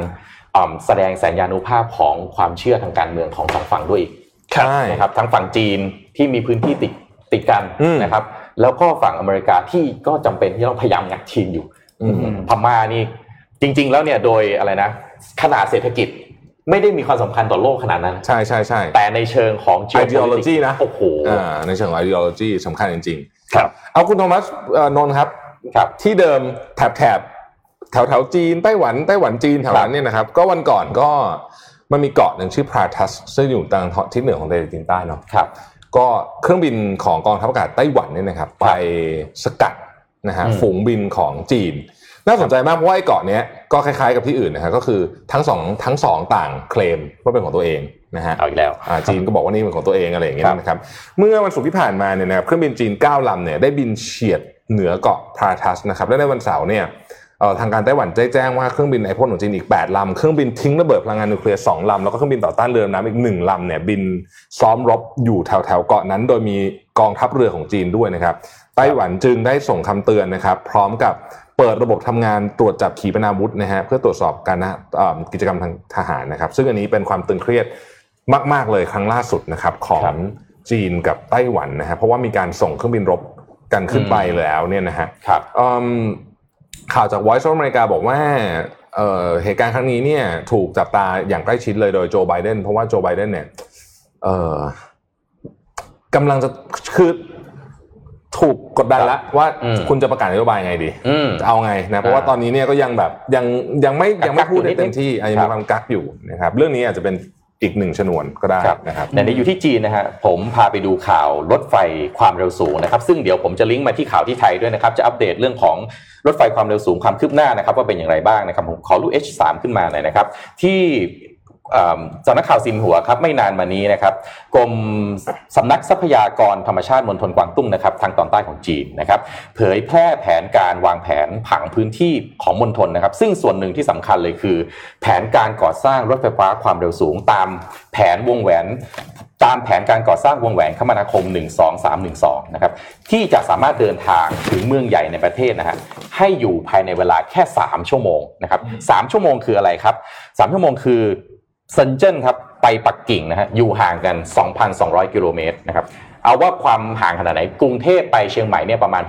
อ่าแสดงสัญญานุภาพของความเชื่อทางการเมืองของสองฝั่งด้วยอีกใช่นะครับทั้งฝั่งจีนที่มีพื้นที่ติดติดกันอืมนะครับ แล้วก็ฝั่งอเมริกาที่ก็จำเป็นที่ต้องพยายามงัดจีนอยู่อืม พม่านี่จริง ๆ แล้วเนี่ยโดยอะไรนะ ขนาดเศรษฐกิจไม่ได้มีความสำคัญต่อโลกขนาดนั้น ใช่ใช่ใช่แต่ในเชิงของ geopolitics ideology นะโอ้โหอ่าในเชิงของ ideology สำคัญจริง ๆ ครับ เอาคุณโทมัสเอ่อนนท์ครับครับ ที่เดิมแถบแถบแถวแถวจีนไต้หวันไต้หวันจีนแถวนั้นเนี่ยนะครับ ก็วันก่อนก็มันมีเกาะหนึ่งชื่อพราทัสซึ่งอยู่ทางทิศเหนือของทะเลจีนใต้เนาะครับ ก็เครื่องบินของกองทัพอากาศไต้หวันเนี่ยนะครับ ไปสกัด นะฮะอืมฝูงบินของจีน น่าสนใจมากเพราะว่าไอ้เกาะเนี้ยก็คล้ายๆกับที่อื่นนะฮะก็คือทั้งสองทั้งสองต่างเคลมว่าเป็นของตัวเองนะฮะเอาอีกแล้วอ่าจีนก็บอกว่านี่เป็นของตัวเองอะไรอย่างเงี้ครัยบนะครับเมื่อวันศุกร์ที่ผ่านมาเนี่ยนะครับเครื่องบินจีน9ลำเนี่ยได้บินเฉียดเหนือเกาะพาทัสนะครับและในวันเสาร์เนี่ยเอ่อทางการไต้หวันได้แจ้งว่าเครื่องบินไอพ่นของจีนอีก 8 ลำ เครื่องบินทิ้งระเบิดพลังงานนิวเคลียร์2ลำ แล้วก็เครื่องบินต่อต้านเรือดำน้ำอีก 1 ลำเนี่ยบินซ้อมรบอยู่แถวแถวๆเกาะนั้น โดยมีกองทัพเรือของจีนด้วยนะครับไต้หวันจึงได้ส่งคำเตือนนะครับ พร้อมกับเปิดระบบทำงานตรวจจับขีปนาวุธนะฮะเพื่อตรวจสอบการนะเอ่อกิจกรรมทางทหารนะครับ ซึ่งอันนี้เป็นความตึงเครียดมาก ๆ เลยครั้งล่าสุดนะครับขอครังบจีนกับไต้หวันนะฮะเพราะว่ามีการส่งเครื่องบินรบกันขึ้นไปแล้วเนี่ยนะฮะครับอืมข่าวจาก Voice of America บอกว่าเอ่อเหตุการณ์ครั้งนี้เนี่ยถูกจับตาอย่างใกล้ชิดเลยโดยโจไบเดนเพราะว่าโจไบเดนเนี่ยเอ่อกำลังจะคือ ถูกกดดันละว่าอืมคุณจะประกาศนโยบายไงดีอืมจะเอาไงนะเพราะว่าอ่าตอนนี้เนี่ยก็ยังแบบยังยังไม่ยังไม่กักๆพูดได้อยู่นิดเต็มที่อะยังครัมีบความกักอยู่นะครับเรื่องนี้อาจจะเป็นอีกหนึ่งชนวนก็ได้ครับนะครับแต่นี้อยู่ที่จีนนะฮะผมพาไปดูข่าวรถไฟความเร็วสูงนะครับซึ่งเดี๋ยวผมจะลิงก์มาที่ข่าวที่ไทยด้วยนะครับจะอัปเดตเรื่องของรถไฟความเร็วสูงความคืบหน้านะครับว่าเป็นอย่างไรบ้างนะครับผมขอรูป H3 ขึ้นมาหน่อยนะครับที่เอ่อ สำนักข่าวซินหัวครับไม่นานมานี้นะครับกรมสำนักทรัพยากรธรรมชาติมณฑลกวางตุ้งนะครับทางตอนใต้ของจีนนะครับเผยแพร่แผนการวางแผนผังพื้นที่ของมณฑลนะครับ ซึ่งส่วนหนึ่งที่สำคัญเลยคือ แผนการก่อสร้างรถไฟฟ้าความเร็วสูง ตามแผนวงแหวนตามแผนการก่อสร้างวงแหวนคมนาคม 12312 นะครับ ที่จะสามารถเดินทางถึงเมืองใหญ่ในประเทศนะฮะให้อยู่ภายในเวลาแค่ 3 ชั่วโมงนะครับ3ชั่วโมงคืออะไรครับ 3 ชั่วโมงคือ เซินเจิ้นครับไปปักกิ่งนะฮะอยู่ห่างกัน 2,200 กิโลเมตรนะครับเอาว่าความห่างขนาดไหน กรุงเทพไปเชียงใหม่เนี่ยประมาณ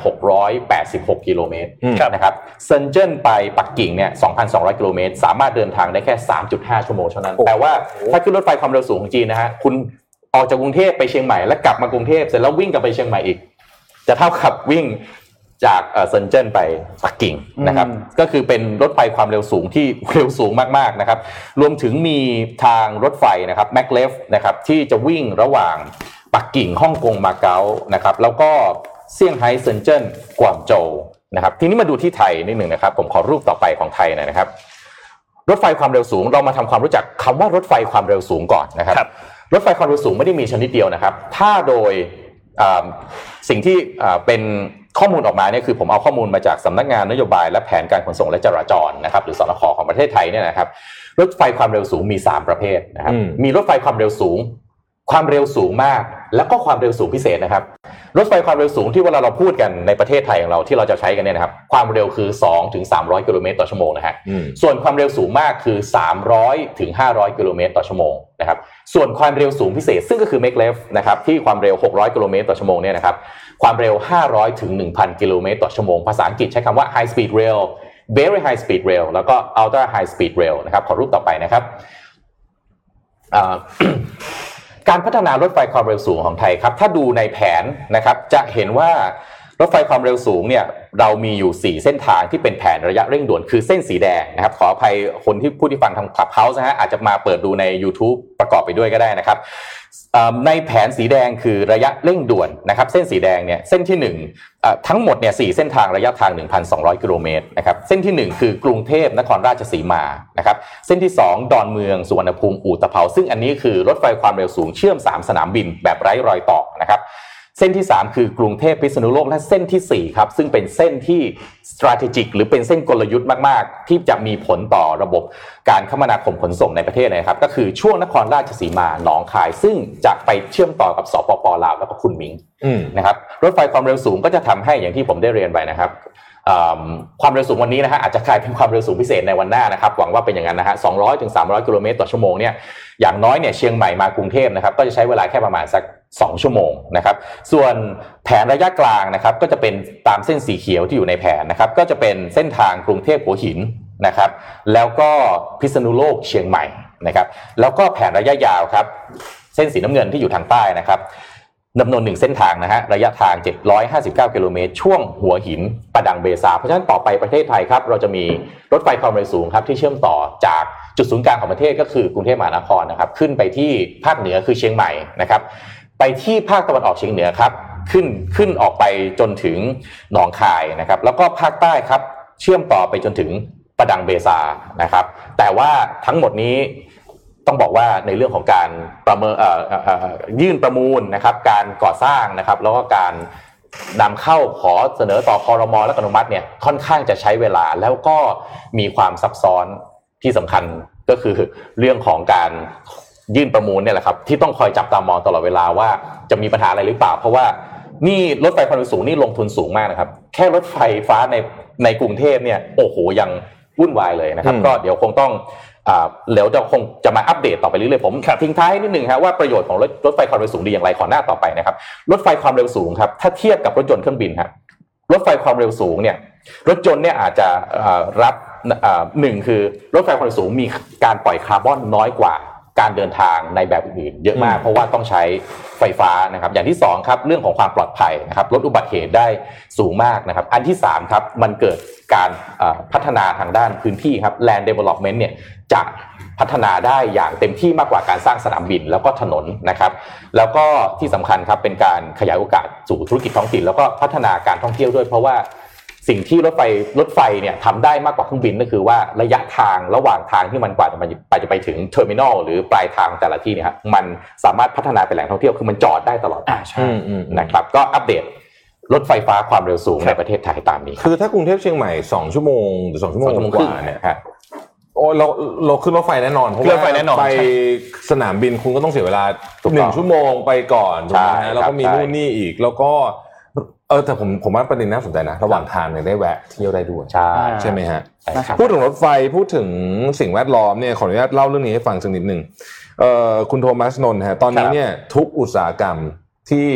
686 กิโลเมตรอืมนะครับเซินเจิ้นไปปักกิ่งเนี่ย 2,200 กิโลเมตร สามารถเดินทางได้แค่ 3.5 ชั่วโมงเท่านั้น แต่ว่าถ้าขึ้นรถไฟความเร็วสูงของจีนนะฮะคุณออกจากกรุงเทพไปเชียงใหม่แล้วกลับมากรุงเทพเสร็จแล้ววิ่งกลับไปเชียงใหม่อีก จะเท่ากับวิ่ง จากเอ่อเซินเจิ้นไปปักกิ่งนะครับ ก็คือเป็นรถไฟความเร็วสูงที่เร็วสูงมากๆนะครับ รวมถึงมีทางรถไฟนะครับแมกเลฟนะครับที่จะวิ่งระหว่างปักกิ่งฮ่องกงมาเก๊านะครับ แล้วก็เซี่ยงไฮ้เซินเจิ้นกวางโจวนะครับ ทีนี้มาดูที่ไทยนิดหนึ่งนะครับ ผมขอรูปต่อไปของไทยหน่อยนะครับ รถไฟความเร็วสูงเรามาทำความรู้จักคำว่ารถไฟความเร็วสูงก่อนนะครับครับรถไฟความเร็วสูงไม่ได้มีชนิดเดียวนะครับ ถ้าโดยอ่าสิ่งที่อ่าเป็น ข้อมูลออกมาเนี่ยคือผมเอาข้อมูลมาจากสำนักงานนโยบายและแผนการขนส่งและจราจรนะครับหรือสนคของประเทศไทยเนี่ยนะครับรถไฟความเร็วสูงมี 3 ประเภทนะครับอืมมีรถไฟความเร็วสูง ความเร็วสูงมาก แล้วก็ความเร็วสูงพิเศษนะครับ รถไฟความเร็วสูงที่เวลาเราพูดกันในประเทศไทยของเราที่เราจะใช้กันเนี่ยนะครับความเร็วคือ 2 ถึง 300กิโลเมตรต่อชั่วโมงนะฮะอืมส่วนความเร็วสูงมากคือ 300 ถึง 500กิโลเมตรต่อชั่วโมงนะครับส่วนความเร็วสูงพิเศษซึ่งก็คือ make left นะครับที่ความเร็ว 600กิโลเมตรต่อชั่วโมงเนี่ยนะครับ ความเร็ว 500 ถึง 1,000 กิโลเมตรต่อชั่วโมง ภาษาอังกฤษใช้คำว่า high speed rail very high speed rail แล้วก็ ultra high speed rail นะครับขอรูปต่อไปนะครับการพัฒนารถไฟความเร็วสูงของไทยครับ ถ้าดูในแผนนะครับ จะเห็นว่า รถไฟความเร็วสูงเนี่ยเรามีอยู่ 4 เส้นทางที่เป็นแผนระยะเร่งด่วน คือเส้นสีแดงนะครับ ขออภัยคนที่ผู้ที่ฟังทางคลับเฮาส์นะฮะอาจจะมาเปิดดูใน YouTube ประกอบไปด้วยก็ได้นะครับในแผนสีแดงคือระยะเร่งด่วนนะครับ เส้นสีแดงเนี่ยเส้นที่1เอ่อทั้งหมดเนี่ยสเส้นทางระยะทาง 1,200 กิโลเมตรนะครับเส้นทีหนึ่1 คือกรุงเทพนครราชสีมานะครับเส้นที่ 2 ดอนเมืองสุวรรณภูมิอู่ตะเภาซึ่งอันนี้คือรถไฟความเร็วสูงเชื่อม 3 สนามบินแบบไร้รอยต่อนะครับ เส้นที่ 3 คือกรุงเทพพิษณุโลกและเส้นทีสี่4ครับซึ่งเป็นเส้นที่ strategic หรือเป็นเส้นกลยุทธ์มาก ๆ ที่จะมีผลต่อระบบการคมนาคมขนส่งในประเทศนะครับ ก็คือช่วงนครราชสีมาหนองคาย ซึ่งจะไปเชื่อมต่อกับสปปลาวแล้วก็คุณมิงอืมนะครับรถไฟความเร็วสูงก็จะทำให้อย่างที่ผมได้เรียนไปนะครับอืม ความเร็วสูงวันนี้นะฮะอาจจะกลายเป็นความเร็วสูงพิเศษในวันหน้านะครับหวังว่าเป็นอย่างนั้นนะฮะ200ถึง300 กิโลเมตรต่อชั่วโมงเนี่ยอย่างน้อยเนี่ยเชียงใหม่มากรุงเทพนะครับก็จะใช้เวลาแค่ประมาณสัก 2 ชั่วโมงนะครับส่วนแผนระยะกลางนะครับก็จะเป็นตามเส้นสีเขียวที่อยู่ในแผนนะครับก็จะเป็นเส้นทางกรุงเทพหัวหินนะครับแล้วก็พิษณุโลกเชียงใหม่นะครับแล้วก็แผนระยะยาวครับเส้นสีน้ำเงินที่อยู่ทางใต้นะครับ ดำเนินหนึ่งเส้นทางนะฮะระยะทาง 759 กิโลเมตร ช่วงหัวหินประดังเบซา เพราะฉะนั้นต่อไปประเทศไทยครับ เราจะมีรถไฟความเร็วสูงครับที่เชื่อมต่อจากจุดศูนย์กลางของประเทศก็คือกรุงเทพมหานครนะครับขึ้นไปที่ภาคเหนือคือเชียงใหม่นะครับไปที่ภาคตะวันออกเฉียงเหนือครับขึ้นขึ้นออกไปจนถึงหนองคายนะครับแล้วก็ภาคใต้ครับเชื่อมต่อไปจนถึงประดังเบซานะครับแต่ว่าทั้งหมดนี้ ต้องบอกว่าในเรื่องของการประเมินเอ่อเอ่อเอ่อยื่นประมูลนะครับ การก่อสร้างนะครับ แล้วก็การนำเข้าขอเสนอต่อคอรมอและอนุมัติเนี่ยค่อนข้างจะใช้เวลาแล้วก็มีความซับซ้อนที่สำคัญก็คือเรื่องของการยื่นประมูลเนี่ยแหละครับที่ต้องคอยจับตามองตลอดเวลาว่าจะมีปัญหาอะไรหรือเปล่า เพราะว่านี่รถไฟความเร็วสูงนี่ลงทุนสูงมากนะครับ แค่รถไฟฟ้าในในกรุงเทพเนี่ยโอ้โหยังวุ่นวายเลยนะครับอืมก็เดี๋ยวคงต้อง อ่าเดี๋ยวจะคงจะมาอัปเดตต่อไปเรื่อยๆผมทิ้งท้ายนิดหนึ่งครับว่าประโยชน์ของรถรถไฟความเร็วสูงดีอย่างไรขอหน้าต่อไปนะครับรถไฟความเร็วสูงครับถ้าเทียบกับรถยนต์เครื่องบินครับรถไฟความเร็วสูงเนี่ยรถยนต์เนี่ยอาจจะเอ่อรับเอ่อหนึ่งคือรถไฟความเร็วสูงมีการปล่อยคาร์บอนน้อยกว่า การเดินทางในแบบอื่นๆเยอะมาก เพราะว่าต้องใช้ไฟฟ้านะครับ อย่างที่สองครับเรื่องของความปลอดภัยนะครับลดอุบัติเหตุได้สูงมากนะครับ อันที่สามครับมันเกิดการเอ่อพัฒนาทางด้านพื้นที่ครับ land development เนี่ยจะพัฒนาได้อย่างเต็มที่มากกว่าการสร้างสนามบินแล้วก็ถนนนะครับ แล้วก็ที่สำคัญครับเป็นการขยายโอกาสสู่ธุรกิจท้องถิ่นแล้วก็พัฒนาการท่องเที่ยวด้วยเพราะว่า สิ่งที่รถไฟรถไฟเนี่ยทำได้มากกว่าเครื่องบินก็คือว่าระยะทางระหว่างทางที่มันกว่าจะไปจะไปถึง terminal หรือปลายทางแต่ละที่เนี่ยครับมันสามารถพัฒนาเป็นแหล่งท่องเที่ยวคือมันจอดได้ตลอดอ่าใช่อืมอืมนะครับก็อัปเดตรถไฟฟ้าความเร็วสูงในประเทศไทยตามนี้ครับคือถ้ากรุงเทพเชียงใหม่สองชั่วโมงหรือสองชั่วโมงสองชั่วโมงกครึ่งว่าเนี่ยครับโอ้เราเราขึ้นรถไฟแน่นอนเพราะขึ้นรว่าถไฟแน่นอนไปใช่สนามบินคุณก็ต้องเสียเวลาถูกต้องหนึ่งชั่วโมงไปก่อนถูกไหมใช่ฮะแล้วก็มีครับนู่นนี่อีกแล้วก็ เออแต่ผมผมว่าประเด็นน่าสนใจนะ ระหว่างทางเนี่ยได้แวะเที่ยวได้ด้วยใช่ใช่ไหมฮะใช่ครับพูดถึงรถไฟพูดถึงสิ่งแวดล้อมเนี่ยขออนุญาตเล่าเรื่องนี้ให้ฟังสักนิดหนึ่งเอ่อคุณโทมัสนนท์ฮะตอนนี้เนี่ยทุกอุตสาหกรรมที่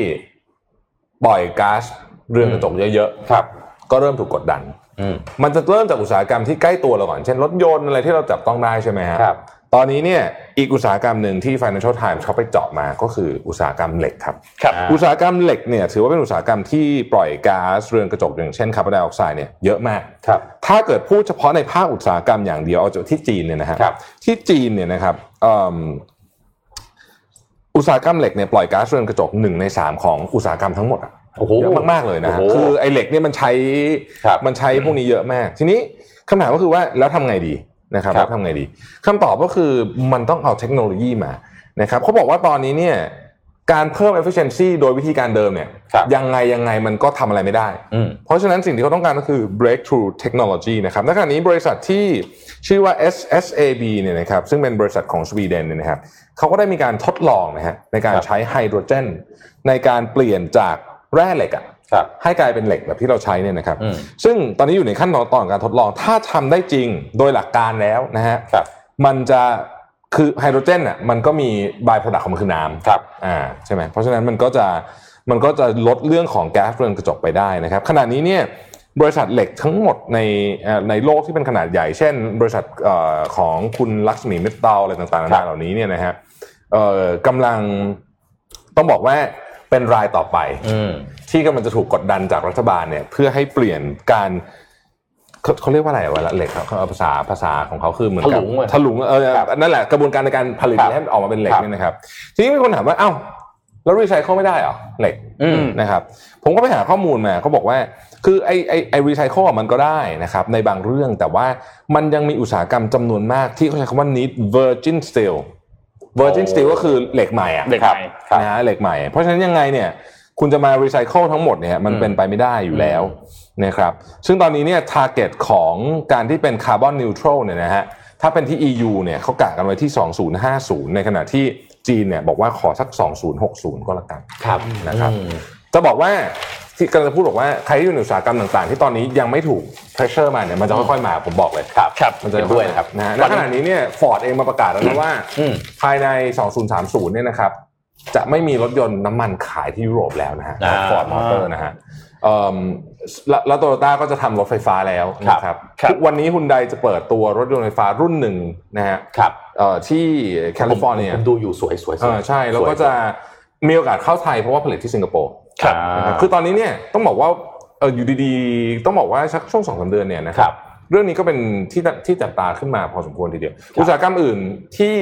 ปล่อยก๊าซเรือนกระจกเยอะครับๆก็เริ่มถูกกดดันอืมมันจะเริ่มจากอุตสาหกรรมที่ใกล้ตัวเราก่อน เช่นรถยนต์อะไรที่เราจับต้องได้ใช่ไหมฮะครับตอนนี้เนี่ยอีกอุตสาหกรรมหนึ่งที่ Financial Times เขาไปเจาะมาก็คืออุตสาหกรรมเหล็กครับครับอ่าอุตสาหกรรมเหล็กเนี่ยถือว่าเป็นอุตสาหกรรมที่ปล่อยก๊าซเรือนกระจกอย่างเช่นคาร์บอนไดออกไซด์เนี่ยเยอะมากครับถ้าเกิดพูดเฉพาะในภาคอุตสาหกรรมอย่างเดียวเอาจากที่จีนเนี่ยนะฮะครับที่จีนเนี่ยนะครับเอิ่มอุตสาหกรรมเหล็กเนี่ยปล่อยก๊าซเรือนกระจกหนึ่งในสามของอุตสาหกรรมทั้งหมดอะโอ้โหเยอะมากๆเลยนะฮะโอ้โหคือไอ้เหล็กเนี่ยมันใช้ครับมันใช้พวกนี้เยอะมาก ทีนี้คำถามก็คือว่าแล้วทำไงดี นะครับครับแล้วทำไงดีคำตอบก็คือมันต้องเอาเทคโนโลยีมานะครับเขาบอกว่าตอนนี้เนี่ยการเพิ่ม efficiency โดยวิธีการเดิมเนี่ยครับยังไงยังไงมันก็ทำอะไรไม่ได้อืมเพราะฉะนั้นสิ่งที่เขาต้องการก็คือ breakthrough technology นะครับในขณะนี้บริษัทที่ชื่อว่า SSAB เนี่ยนะครับซึ่งเป็นบริษัทของสวีเดนเนี่ยนะครับเขาก็ได้มีการทดลองนะฮะในการครับใช้ไฮโดรเจนในการเปลี่ยนจากแร่เหล็กอะครับ ให้กลายเป็นเหล็กแบบที่เราใช้เนี่ยนะครับอืมซึ่งตอนนี้อยู่ในขั้นตอนตอนการทดลอง ถ้าทำได้จริงโดยหลักการแล้วนะฮะครับมันจะคือไฮโดรเจนอะมันก็มีบายโปรดักต์ของมันคือน้ำครับอ่าใช่ไหมเพราะฉะนั้นมันก็จะมันก็จะลดเรื่องของแก๊สเรือนกระจกไปได้นะครับ ขณะนี้เนี่ยบริษัทเหล็กทั้งหมดในเอ่อในโลกที่เป็นขนาดใหญ่ เช่น บริษัทเอ่อของคุณลักษมีมิตรเตาอะไรต่างๆนาครันาบเหล่านี้เนี่ยนะฮะเอ่อกำลังต้องบอกว่าเป็นรายต่อไปอืม ที่กำลังจะถูกกดดันจากรัฐบาลเนี่ยเพื่อให้เปลี่ยนการเขาเขาเรียกว่าอะไรวะเหล็กครับเขาเอาภาษาภาษาของเขาคือเหมือนกับถลุงอะถลุงเออครับนั่นแหละกระบวนการในการผลิตครับให้มันออกมาเป็นเหล็กครับเนี่ยนะครับ ทีนี้มีคนถามว่าเอ้าแล้วรีไซเคิลไม่ได้เหรอเหล็กอืมนะครับ ผมก็ไปหาข้อมูลมาเขาบอกว่าคือไอไอไอรีไซเคิลมันก็ได้นะครับ ในบางเรื่องแต่ว่ามันยังมีอุตสาหกรรมจำนวนมากที่เขาใช้คำว่า need virgin steel virgin โอ้ steel ก็คือเหล็กใหม่อะเหล็กใหม่ครับนะฮะเหล็กใหม่ เพราะฉะนั้นยังไงเนี่ย คุณจะมารีไซเคิลทั้งหมดเนี่ยมันอืมเป็นไปไม่ได้อยู่แล้วนะครับซึ่งตอนนี้เนี่ย t a r g e t ของการที่เป็น carbon neutral เนี่ยนะฮะถ้าเป็นที่ EU เนี่ยเขากะกันไว้ที่ 2050 ในขณะที่จีนเนี่ยบอกว่าขอสัก 2060 ก็แล้วกันครับนะครับอืมจะบอกว่าที่กำลังจะพูดบอกว่าใครที่อยู่ในอุตสาหกรรมต่างๆ ที่ตอนนี้ยังไม่ถูก pressure มาเนี่ยมันจะค่อยๆมาผมบอกเลยครับครับมันจะเห็นด้วยนะครับนะฮะณขณะนี้เนี่ยฟอร์ดเองมาประกาศแล้วนะว่าอืมภายใน 2030 เนี่ยนะครับ จะไม่มีรถยนต์น้ำมันขายที่ยุโรปแล้วนะฮะอ่าฟอร์ดมอเตอร์นะฮะเอิ่มแล้วแล้วโตโยต้าก็จะทำรถไฟฟ้าแล้วครับนะครับครับทุกวันนี้ฮุนไดจะเปิดตัวรถยนต์ไฟฟ้ารุ่นหนึ่งนะฮะครับเอ่อที่แคลิฟอร์เนียผมดูอยู่สวยสวยสเอวยอใช่ แล้วก็สยจะมีโอกาสเข้าไทยเพราะว่าผลิตที่สิงคโปร์ครับนะครับคือตอนนี้เนี่ยต้องบอกว่าเอออยู่ดีๆ ต้องบอกว่าสักช่วงสองสามเดือนเนี่ยนะคครัรับบเรื่องนี้ก็เป็นที่ที่จับตาขึ้นมาพอสมควรทีเดียว อุตสาหกรรมอื่นที่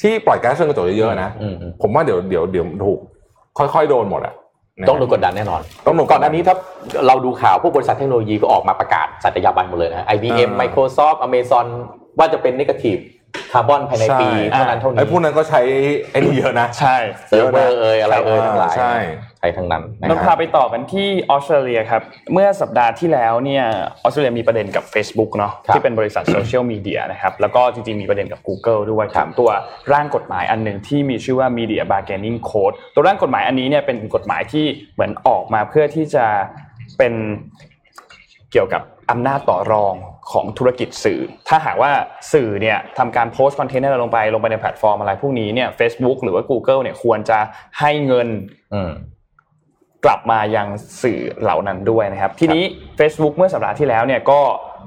ที่ปล่อยก๊าซเรือนกระจกเยอะๆนะอืมอืมผมว่าเดี๋ยวเดี๋ยวเดี๋ยวถูกค่อยๆโดนหมดอะะต้องโดนกดดันแน่นอน ต้องโดนก่อนหน้านี้ถ้าเราดูข่าวพวกบริษัทเทคโนโลยีก็ออกมาประกาศสัตยาบันหมดเลยนะ IBM อ่า Microsoft Amazon ว่าจะเป็น negative คาร์บอนภายในปีเท่านั้นเท่านี้ไอ้พวกนั้นก็ใช้ไอ้นี่เยอะนะ ใช่เซิร์ฟเวอร์เอ่ยอะไรเอ่ยทั้งหลายใช่ ใช้ทั้งนั้นนะเราคพารับไปต่อกันที่ออสเตรเลียครับ เมื่อสัปดาห์ที่แล้วเนี่ยออสเตรเลียมีประเด็นกับ Facebook เนาะครับที่เป็นบริษัทโซเชียลมีเดียนะครับแล้วก็จริงๆมีประเด็นกับ Google ด้วยถึงตัวร่างกฎหมายอันหนึ่งที่มีชื่อว่า Media Bargaining Code ตัวร่างกฎหมายอันนี้เนี่ยเป็นกฎหมายที่เหมือนออกมาเพื่อที่จะเป็นเกี่ยวกับอำนาจต่อรองของธุรกิจสื่อ ถ้าหากว่าสื่อเนี่ยทำการโพสต์คอนเทนต์อะไรลงไปลงไปในแพลตฟอร์มอะไรพวกนี้เนี่ย Facebook หรือว่า Google เนี่ยควรจะให้เงินอืม กลับมายังสื่อเหล่านั้นด้วยนะครับ ทีนี้ Facebook เมื่อสัปดาห์ที่แล้วเนี่ยก็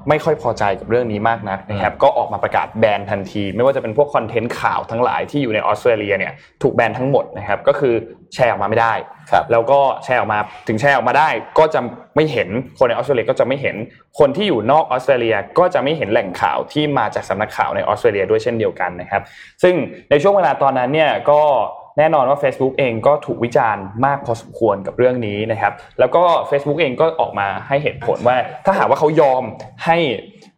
ไม่ค่อยพอใจกับเรื่องนี้มากนักนะครับ ก็ออกมาประกาศแบนทันที ไม่ว่าจะเป็นพวกคอนเทนต์ข่าวทั้งหลายที่อยู่ในออสเตรเลียเนี่ยถูกแบนทั้งหมดนะครับ ก็คือแชร์ออกมาไม่ได้ครับแล้วก็แชร์ออกมาถึงแชร์ออกมาได้ ก็จะไม่เห็นคนในออสเตรเลียก็จะไม่เห็นคนที่อยู่นอกออสเตรเลียก็จะไม่เห็นแหล่งข่าวที่มาจากสำนักข่าวในออสเตรเลียด้วยเช่นเดียวกันนะครับ ซึ่งในช่วงเวลาตอนนั้นเนี่ยก็ แน่นอนว่า Facebook เองก็ถูกวิจารณ์มากพอสมควรกับเรื่องนี้นะครับ แล้วก็ Facebook เองก็ออกมาให้เหตุผลว่า ถ้าหากว่าเขายอมให้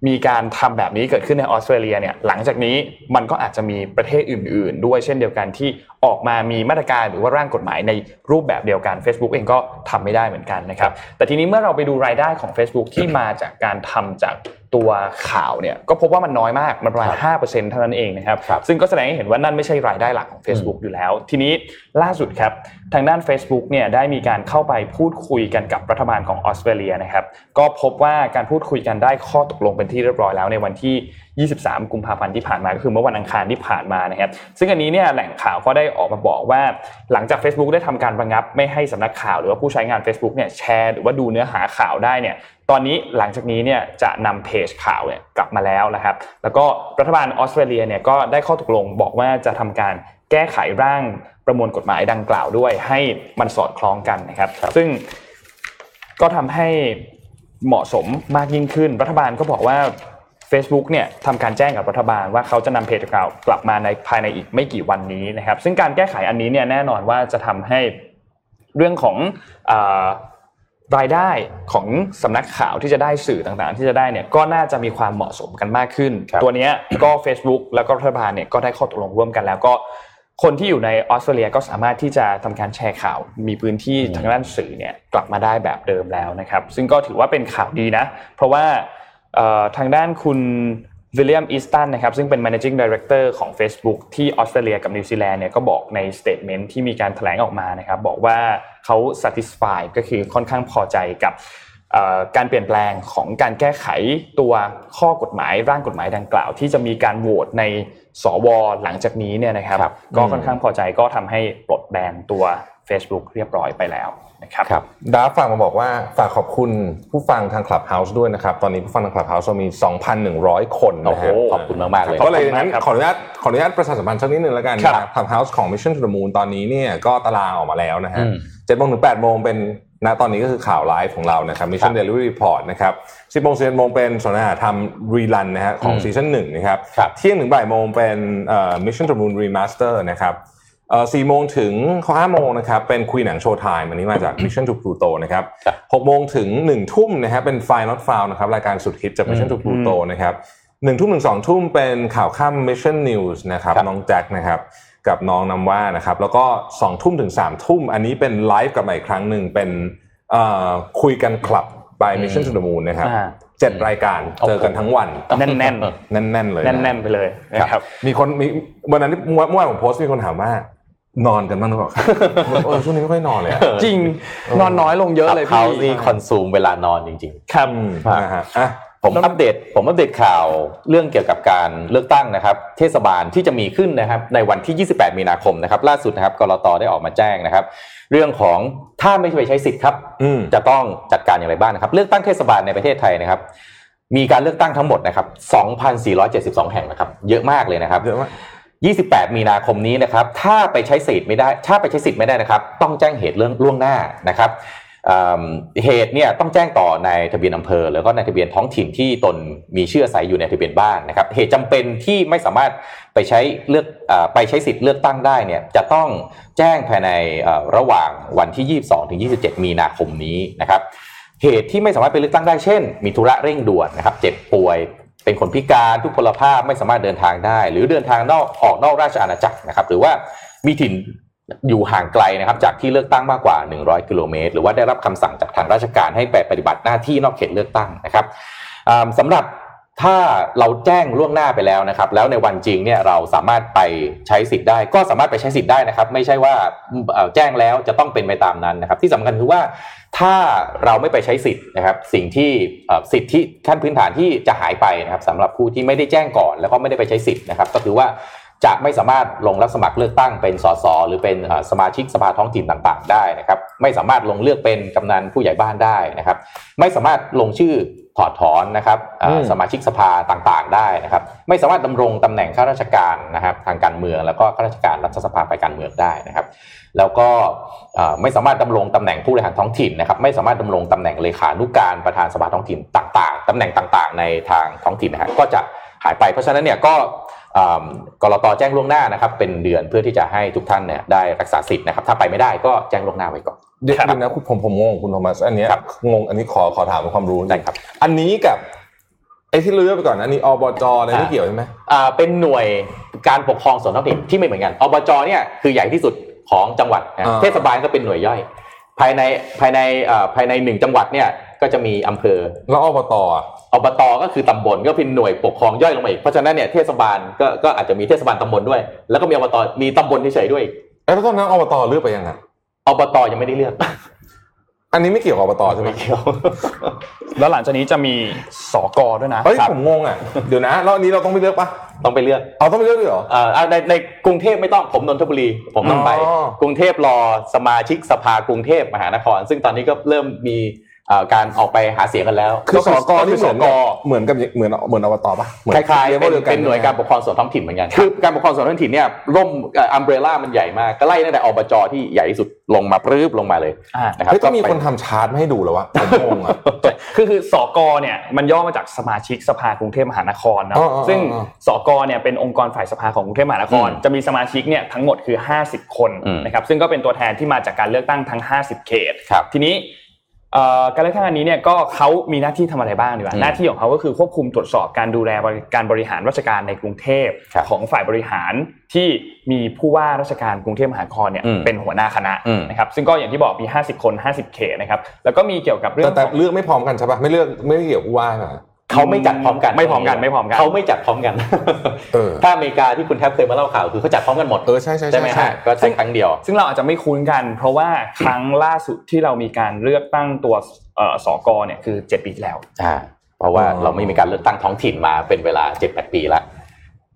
มีการทำแบบนี้เกิดขึ้นในออสเตรเลียเนี่ยหลังจากนี้มันก็อาจจะมีประเทศอื่น ๆ ด้วยเช่นเดียวกันที่ออกมามีมาตรการหรือว่าร่างกฎหมายในรูปแบบเดียวกัน Facebook เองก็ทำไม่ได้เหมือนกันนะครับแต่ทีนี้เมื่อเราไปดูรายได้ของ Facebook ที่มาจากการทำจาก ตัวข่าวเนี่ยก็พบว่ามันน้อยมากมันประมาณ5%เท่านั้นเองนะครับครับซึ่งก็แสดงให้เห็นว่านั่นไม่ใช่รายได้หลักของ Facebook อยู่แล้ว ทีนี้ล่าสุดครับทางด้าน Facebook เนี่ยได้มีการเข้าไปพูดคุยกันกับรัฐบาลของออสเตรเลียนะครับก็พบว่าการพูดคุยกันได้ข้อตกลงเป็นที่เรียบร้อยแล้วในวันที่ 23 กุมภาพันธ์ที่ผ่านมาก็คือเมื่อวันอังคารที่ผ่านมานะครับซึ่งอันนี้เนี่ยแหล่งข่าวก็ได้ออกมาบอกว่า หลังจาก Facebook ได้ทำการระงับ ไม่ให้สำนักข่าว หรือว่าผู้ใช้งาน Facebook เนี่ยแชร์หรือว่าดูเนื้อหาข่าวได้เนี่ย ตอนนี้หลังจากนี้เนี่ยจะนำเพจข่าวเนี่ยกลับมาแล้วนะครับ แล้วก็รัฐบาลออสเตรเลียเนี่ยก็ได้ข้อตกลงบอกว่าจะทำการแก้ไขร่างประมวลกฎหมายดังกล่าวด้วย ให้มันสอดคล้องกันนะครับ ซึ่งก็ทำให้เหมาะสมมากยิ่งขึ้น รัฐบาลก็บอกว่า Facebook เนี่ยทำการแจ้งกับรัฐบาลว่าเขาจะนำเพจข่าวกลับมาในภายในอีกไม่กี่วันนี้นะครับ ซึ่งการแก้ไขอันนี้เนี่ยแน่นอนว่าจะทำให้เรื่องของเออ รายได้ของสำนักข่าวที่จะได้สื่อต่างๆ ที่จะได้เนี่ยก็น่าจะมีความเหมาะสมกันมากขึ้นครับตัวเนี้ยก็ Facebook แล้วก็รัฐบาลเนี่ยก็ได้ข้อตกลงร่วมกันแล้วก็คนที่อยู่ในออสเตรเลียก็สามารถที่จะทำการแชร์ข่าว มีพื้นที่ทางด้านสื่อเนี่ยกลับมาได้แบบเดิมแล้วนะครับ ซึ่งก็ถือว่าเป็นข่าวดีนะ เพราะว่าเอ่อทางด้านคุณวิลเลียมอีสตันนะครับซึ่งเป็น managing director ของ Facebook ที่ออสเตรเลียกับนิวซีแลนด์เนี่ยก็บอกใน statement ที่มีการแถลงออกมานะครับบอกว่า เขา satisfy ก็คือค่อนข้างพอใจกับเอ่อการเปลี่ยนแปลงของการแก้ไขตัวข้อกฎหมายร่างกฎหมายดังกล่าว ที่จะมีการโหวตในสวหลังจากนี้เนี่ยนะครับครับก็ค่อนข้างพอใจก็ทำให้ปลดแบนตัว Facebook เรียบร้อยไปแล้วนะครับครับดาฝากมาบอกว่าฝากขอบคุณผู้ฟังทาง Clubhouse ด้วยนะครับ ตอนนี้ผู้ฟังทาง Clubhouse เรามี 2,100 คนโอ้นะโหฮะขอบคุณมากๆเลยก็เลยขอบคุณมากงั้นครับขออนุญาตขออนุญาตประชาสัมพันธ์สักนิดนึงแล้วกันครับนะครับ Clubhouse ของ Mission to the Moon ตอนนี้เนี่ยก็ตารางออกมาแล้วนะฮะอืม เจ็ดโมงถึงแปดโมงเป็นณตอนนี้ก็คือข่าวไลฟ์ของเรานะครับ Mission Daily Report นะครับสิบโมงสิบเอ็ดโมงเป็นสนทนาธรรม rerun นะฮะของอืม season หนึ่งนะครับครับ เที่ยงถึงบ่ายโมงเป็นเอ่อ Mission to the Moon Remaster นะครับเอ่อสี่โมงถึงห้าโมงนะครับเป็นคุยหนัง Showtime อันนี้มาจาก Mission to Pluto นะครับครับหกโมงถึงหนึ่งทุ่มนะครับเป็น File Not Found นะครับรายการสุดฮิตจาก Mission to Pluto นะครับหนึ่งทุ่มถึงสองทุ่มเป็นข่าวค่ำ Mission News นะครับครับน้องแจ็คนะครับ กับน้องนำว่านะครับ แล้วก็สองทุ่มถึงสามทุ่ม อันนี้เป็นไลฟ์กลับมาอีกครั้งหนึ่งเป็นเอ่อคุยกันคลับ by Mission to the Moon นะครับอ่าเจ็ดรายการเจอกันทั้งวัน แน่นๆแน่นๆเลยะแน่นๆไปเลยนะครับ มีคนมีวันนั้นที่เมื่อเมื่อวานผมโพสต์มีคนถามว่านอนกันบ้างหรือเปล่าครับเออช่วงนี้ไม่ค่อยนอนเลยอะจริงนอนน้อยลงเยอะเลยเขาพี่นี่คอนซูมเวลานอนจริง ๆ ครับอืมนะฮะอะ ผมอัปเดต ผมอัปเดตข่าวเรื่องเกี่ยวกับการเลือกตั้งนะครับ เทศบาลที่จะมีขึ้นนะครับ ในวันที่ 28 มีนาคมนะครับ ล่าสุดนะครับกรตได้ออกมาแจ้งนะครับ เรื่องของถ้าไม่ไปใช้สิทธิ์ครับอืมจะต้องจัดการอย่างไรบ้างนะครับ เลือกตั้งเทศบาลในประเทศไทยนะครับ มีการเลือกตั้งทั้งหมดนะครับ 2,472 แห่งนะครับ เยอะมากเลยนะครับเยอะมาก28 มีนาคมนี้นะครับ ถ้าไปใช้สิทธิ์ไม่ได้ ถ้าไปใช้สิทธิ์ไม่ได้นะครับ ต้องแจ้งเหตุเรื่องล่วงหน้านะครับอืม เหตุเนี่ยต้องแจ้งต่อในทะเบียนอำเภอ แล้วก็ในทะเบียนท้องถิ่นที่ตนมีชื่ออาศัยอยู่ในทะเบียนบ้านนะครับเหตุจำเป็นที่ไม่สามารถไปใช้เลือกอไปใช้สิทธิ์เลือกตั้งได้เนี่ยจะต้องแจ้งภายในระหว่างวันที่ 22ถึง27 มีนาคมนี้นะครับเหตุที่ไม่สามารถไปเลือกตั้งได้เช่น มีธุระเร่งด่วนนะครับเจ็บป่วยเป็นคนพิการทุกพลภาพไม่สามารถเดินทางได้ หรือเดินทางนอกออกนอกราชอาณาจักรนะครับหรือว่ามีถิ่น อยู่ห่างไกลนะครับจากที่เลือกตั้งมากกว่า 100 กิโลเมตร หรือว่าได้รับคำสั่งจากทางราชการให้ไปปฏิบัติหน้าที่นอกเขตเลือกตั้งนะครับอ่าสำหรับถ้าเราแจ้งล่วงหน้าไปแล้วนะครับ แล้วในวันจริงเนี่ยเราสามารถไปใช้สิทธิ์ได้ ก็สามารถไปใช้สิทธิ์ได้นะครับ ไม่ใช่ว่าแจ้งแล้วจะต้องเป็นไปตามนั้นนะครับ ที่สำคัญคือว่าถ้าเราไม่ไปใช้สิทธิ์นะครับ สิ่งที่สิทธิขั้นพื้นฐานที่จะหายไปนะครับสำหรับผู้ที่ไม่ได้แจ้งก่อน แล้วก็ไม่ได้ไปใช้สิทธิ์นะครับ ก็คือว่า จะไม่สามารถลงรับสมัครเลือกตั้งเป็นสสหรือเป็นเอ่อสมาชิกสภาท้องถิ่นต่างๆ ได้นะครับ ไม่สามารถลงเลือกเป็นกำนันผู้ใหญ่บ้านได้นะครับ ไม่สามารถลงชื่อถอดถอนนะครับเอ่ออืมสมาชิกสภาต่างๆ ได้นะครับ ไม่สามารถดำรงตำแหน่งข้าราชการนะครับ ทางการเมืองแล้วก็ข้าราชการรัฐสภาไปการเมืองได้นะครับ แล้วก็เอ่อไม่สามารถดำรงตำแหน่งผู้บริหารท้องถิ่นนะครับ ไม่สามารถดำรงตำแหน่งเลขานุการประธานสภาท้องถิ่นต่าง ๆตำแหน่งต่าง ๆ ในทางท้องถิ่นนะฮะก็จะหายไปเพราะฉะนั้นเนี่ยก็เอ่อ กรตแจ้งล่วงหน้านะครับ เป็นเดือนเพื่อที่จะให้ทุกท่านเนี่ยได้รักษาสิทธิ์นะครับ ถ้าไปไม่ได้ก็แจ้งล่วงหน้าไว้ก่อนเดี๋ยวครับเดี๋ยวนะคุณผมผมงงคุณโทมัสอันเนี้ยครับงงอันนี้ขอขอถามเป็นความรู้ได้ครับ อันนี้กับไอ้ที่เลือกไปก่อนอันนี้อบจอะไรไม่อ่าเกี่ยวใช่ไหมอ่าเป็นหน่วยการปกครองส่วนท้องถิ่นที่ไม่เหมือนกันอบจเนี่ยคือใหญ่ที่สุดของจังหวัดนะอ่าเทศบาลก็เป็นหน่วยย่อย ภายในภายในเอ่อภายในหนึ่งจังหวัดเนี่ยก็จะมีอำเภอแล้วอบต อะอบตก็คือตำบลก็เป็นหน่วยปกครองย่อยลงมาอีกเพราะฉะนั้นเนี่ยเทศบาลก็ก็อาจจะมีเทศบาลตำบลด้วย แล้วก็มีอบตมีตำบลเฉยๆด้วยเอ้ยแล้วตอนนั้นอบตเลือกไปยังไงอบตยังไม่ได้เลือก อันนี้ไม่เกี่ยวกับอบตใช่ไหมไม่เกี่ยว แล้วหลังจากนี้จะมีสกด้วยนะเฮ้ยครับผมงงอะเดี๋ยวนะแล้วอันนี้เราต้องไปเลือกปะต้องไปเลือกเอาต้องไปเลือกด้วยเหรอเอ่ออ่าในในกรุงเทพไม่ต้องผมนนทบุรี ผมต้องไปอ๋อกรุงเทพรอสมาชิกสภากรุงเทพมหานคร ซึ่งตอนนี้ก็เริ่มมีเอ่อ การออกไปหาเสียงกันแล้วคือสกก็นี่คือเหสมือนกกับเหมือนกับเหมือนเหมือนอบตปะเหมือนคล้ายๆเลเป็นเวลดีวกัเป็นหน่วยการปกครองส่วนท้องถิ่นเหมือนกันคือการปกครองส่วนท้องถิ่นเนี่ยร่มอัมเบรล่ามันใหญ่มากก็ไล่ตั้งแต่อบจที่ใหญ่ที่สุดลงมาปรื้บลงมาเลยอ่านะครับเฮ้ยต้องมีไปคนทำชาร์ตมาให้ดูแล้ววะผมงงอะคือคือสกเนี่ยมันย่อมาจากสมาชิกสภากรุงเทพมหานครเนาะอ๋ออ๋ออ๋อซึ่งสกเนี่ยเป็นองค์กรฝ่ายสภาของกรุงเทพมหานครอืมจะมีสมาชิกเนี่ยทั้งหมดคือ 50 คนอืมนะครับซึ่งก็เป็นตัวแทนที่มาจากการเลือกตั้งทั้ง 50 เขตครับทีนี้เอ่อ การเลือกตั้งอันนี้เนี่ยก็เขามีหน้าที่ทำอะไรบ้างดีกว่าอืมหน้าที่ของเขาก็คือควบคุมตรวจสอบการดูแลบริการบริหารราชการในกรุงเทพครับของฝ่ายบริหารที่มีผู้ว่าราชการกรุงเทพมหานครเนี่ยอืมเป็นหัวหน้าคณะอืมนะครับซึ่งก็อย่างที่บอกมี 50 คน 50 เขตนะครับแล้วก็มีเกี่ยวกับเรื่อแต่งแต่ของเลือกไม่พร้อมกันใช่ปะไม่เลือกไม่เกี่ยวกับผู้ว่าใช่ปะ เขาไม่จัดพร้อมกันไม่พร้อมกันไม่พร้อมกันเขาไม่จัดพร้อมกันเออถ้าอเมริกาที่คุณแทบเคยมาเล่าข่าวคือเขาจัดพร้อมกันหมดเออใช่ใช่ใช่ไหมใช่ฮะก็ใช้ครั้งเดียว ซึ่งเราอาจจะไม่คุ้นกัน เพราะว่าครั้งล่าสุดที่เรามีการเลือกตั้งตัวเอ่อสกเนี่ยคือ7ปีที่แล้วอ่าเพราะว่าเราไม่มีการเลือกตั้งท้องถิ่นมาเป็นเวลา7-8ปีแล้ว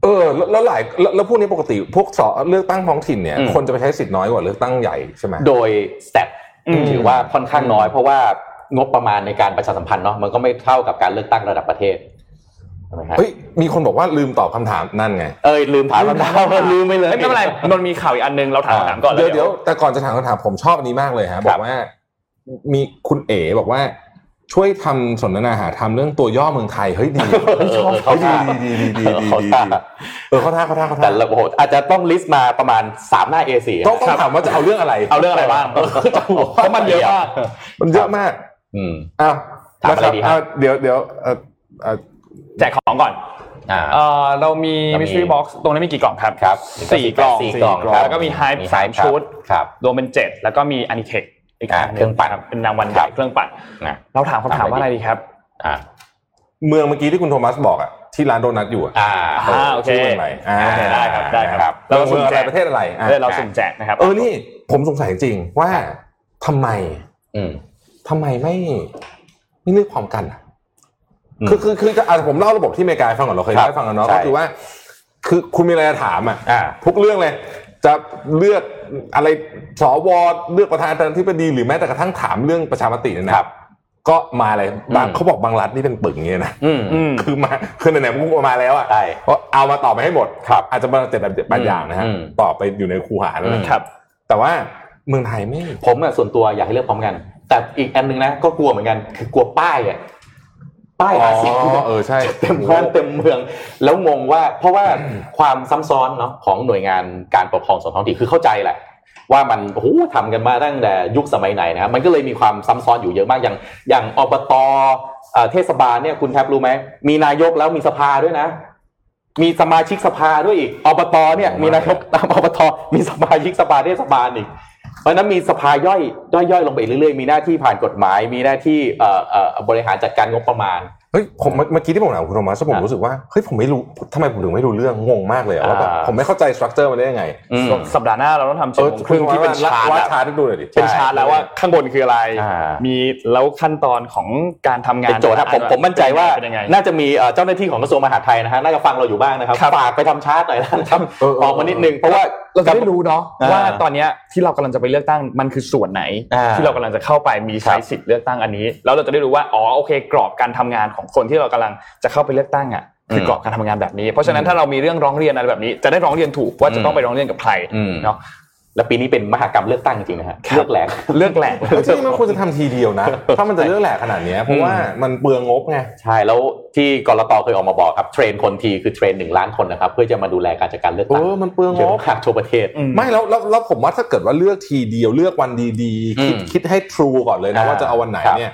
เออแล้วแล้วหลายแล้วแล้วพวกนี้ปกติพวกสอเลือกตั้งท้องถิ่นเนี่ยอืมคนจะไปใช้สิทธิ์น้อยกว่าเลือกตั้งใหญ่ใช่ไหมโดยสเต็ปอืมถือว่าค่อนข้างน้อยเพราะว่า งบประมาณในการประชาสัมพันธ์เนาะมันก็ไม่เท่ากับการเลือกตั้งระดับประเทศใช่ไหมฮะเฮ้ยมีคนบอกว่าลืมตอบคำถามนั่นไงเอ้ยลืมถามคำถามลืมไปเลยเอ้ยไม่เป็นไรนนท์มีข่าวอีกอันนึงเราถามคำถามก่อนเดี๋ยวแล้เดี๋ยวแต่ก่อนจะถามคำถามผมชอบอันนี้มากเลยฮะคบรัอบกว่า มีคุณเอ๋บอกว่าช่วยทำสนทนาหาทำเรื่องตัวย่อเมืองไทยเฮ้ยดีเออเออเขาเฮ้ยท่าดีดีดีดีดีเขาดีท่าเออเขาท่าเขาท่าเขาแต่ท่าละโอ้โหอาจจะต้องลิสต์มาประมาณ3หน้า A4 ต้องต้องถามว่าจะเอาเรื่องอะไร เอาเรื่องอะไรบ้างเพราะมันเยอะมากมันเยอะมาก อืมอ้าวถามอะไรดีฮะอ้าวเดี๋ยวเดี๋ยวเออเออแจกของก่อนอ่าเอ่อเรามีเรามี mystery box ตรงนี้มีกี่กล่องครับครับสี่กล่องสี่กล่องครับแล้วก็มี hype มีสาม hype ครับชุดครับรวมเป็นเจ็ดแล้วก็มี Anitech อีกอ่าอันหเครื่องปั่นครับเป็นรางวัลใหครัญ่บเครื่องปั่นนะเราถามคำถามว่าอะไรดีครับอ่าเมืองเมื่อกี้ที่คุณโทมัสบอกอะที่ร้านโดนัทอยู่อะอ่าอ่าโอเคชื่อเมืองอะไรอ่าโอเคได้ครับได้ครับ เราเราเมืสุ่องมอะแจไรกประเทศอะไรอะเออเราสุ่มแจกนะครับเออนี่ผมสงสัยจริงๆว่าทำไมอืม ทำไมไม่ไม่เลือกพร้อมกันอะอืมคือคือคืออะผมเล่าระบบที่อเมริกาให้ฟังก่อนเราเคยครับเล่าให้ฟังกันเนาะใช่ก็คือว่า คือคุณมีอะไรจะถามอะอ่าทุกเรื่องเลย จะเลือกอะไรสวเลือกประธานาธิบดีหรือแม้แต่กระทั่งถามเรื่องประชามติเนี่ยนะครับ ก็มาเลยบางอืมเขาบอกบางรัฐนี่เป็นปึ่งอย่างเงี้ยนะอืมอืมคือมาคือไหนๆมันก็มาแล้วอะใช่ก็เอามาตอบไปให้หมดครับอาจจะมาเจ็ดแบบแปดอย่างนะฮะอืมตอบไปอยู่ในคูหาแล้วอืนะมครับ แต่ว่าเมืองไทยไม่ ผมอะส่วนตัวอยากให้เลือกพร้อมกัน แต่อีกอันหนึงนะก็กลัวเหมือนกัน คือกลัวป้ายอะป้ายหาเสียงอ๋อเออใช่เต็มบ้านเต็มเมือง แล้วงงว่าเพราะว่าความซ้ำซ้อนเนาะของหน่วยงานการปกครองส่วนท้องถิ่นคือเข้าใจแหละ ว่ามันโอ้โหทำกันมาตั้งแต่ยุคสมัยไหนนะครับมันก็เลยมีความซ้ำซ้อนอยู่เยอะมากอย่าง อย่างอบตเอ่อเทศบาลเนี่ยคุณแทบรู้ไหมมีนายกแล้วมีสภาด้วยนะ มีสมาชิกสภาด้วยอีกอบตเนี่ยมีนายกตามอบตมีสมาชิกสภาเทศบาลอีก เพราะฉะนั้นมีสภาย่อยย่อยย่อยลงไปอีกเรื่อยๆ มีหน้าที่ผ่านกฎหมาย มีหน้าที่เอ่อเอ่อบริหารจัดการงบประมาณเฮ้ยผมเมื่อเมื่อกี้ที่ผมถามคุณโทมัสผมอะรู้สึกว่าเฮ้ยผมไม่รู้ทำไมผมถึงไม่รู้เรื่องงงมากเลยอะว่าแบบอ่าผมไม่เข้าใจสตรัคเจอร์มันได้ยังไงอืมสัปดาห์หน้าเราต้องทำเอเจ็ดอโมงครึ่งที่เป็นชาร์ตวาดอะชาร์ตให้ดูหน่อยดิเป็นชาร์ตแล้วว่าข้างบนคืออะไรอ่ามีมีแล้วขั้นตอนของการทำงานเป็นโจทย์ครับผมแต่ละผมมั่นใจว่าเป็นยังไงน่าจะมีเอ่อเจ้าหน้าที่ของกระทรวงมหาดไทยนะฮะน่าจะฟังเราอยู่บ้างนะครับครับฝากไปทำชาร์ตหน่อยแล้วนะครับเออเออออกมานิดนึงเพราะว่าเราจะได้รู้เนาะอ่าว่าตอนเนี้ยที่เรากำลังจะไปเลือกตั้งมันคือส่วนไหนอ่าที่เรากำลังจะเข้าไปมีใช้ครับสิทธิ์เลือกตั้งอันนี้ แล้วเราจะได้รู้ว่าอ๋อโอเค กรอบการทำงานของคนที่เรากำลังจะเข้าไปเลือกตั้งอะคือมกรอบการทำงานแบบนี้ เพราะฉะนั้นถ้าเรามีเรื่องร้องเรียนอะไรแบบนี้ จะได้ร้องเรียนถูกว่าจะต้องไปร้องเรียนกับใครอืมเนาะ แล้วปีนี้เป็นมหากรรมเลือกตั้งจริงๆนะฮะครับเลือกแหลกเลือกแหลกจริงๆมันควรจะทำทีเดียวนะถ้ามันจะเรื่องแหลกขนาดเนี้ยเพราะว่ามันเปลืองงบไงใช่แล้วที่กรตเคยออกมาบอกครับเทรนคนทีคือเทรนหนึ่งล้านคนนะครับเพื่อจะมาดูแลการจัดการเลือกเอตั้งอมันเปลืองเยงอะบมากทั่วประเทศอืมไม่แล้วแล้วแล้วผมว่าถ้าเกิดว่าเลือกทีเดียวเลือกวันดีๆคิดอืมคิดให้ true ก่อนเลยนะอ่าว่าจะเอาวันไหนครับเนี่ย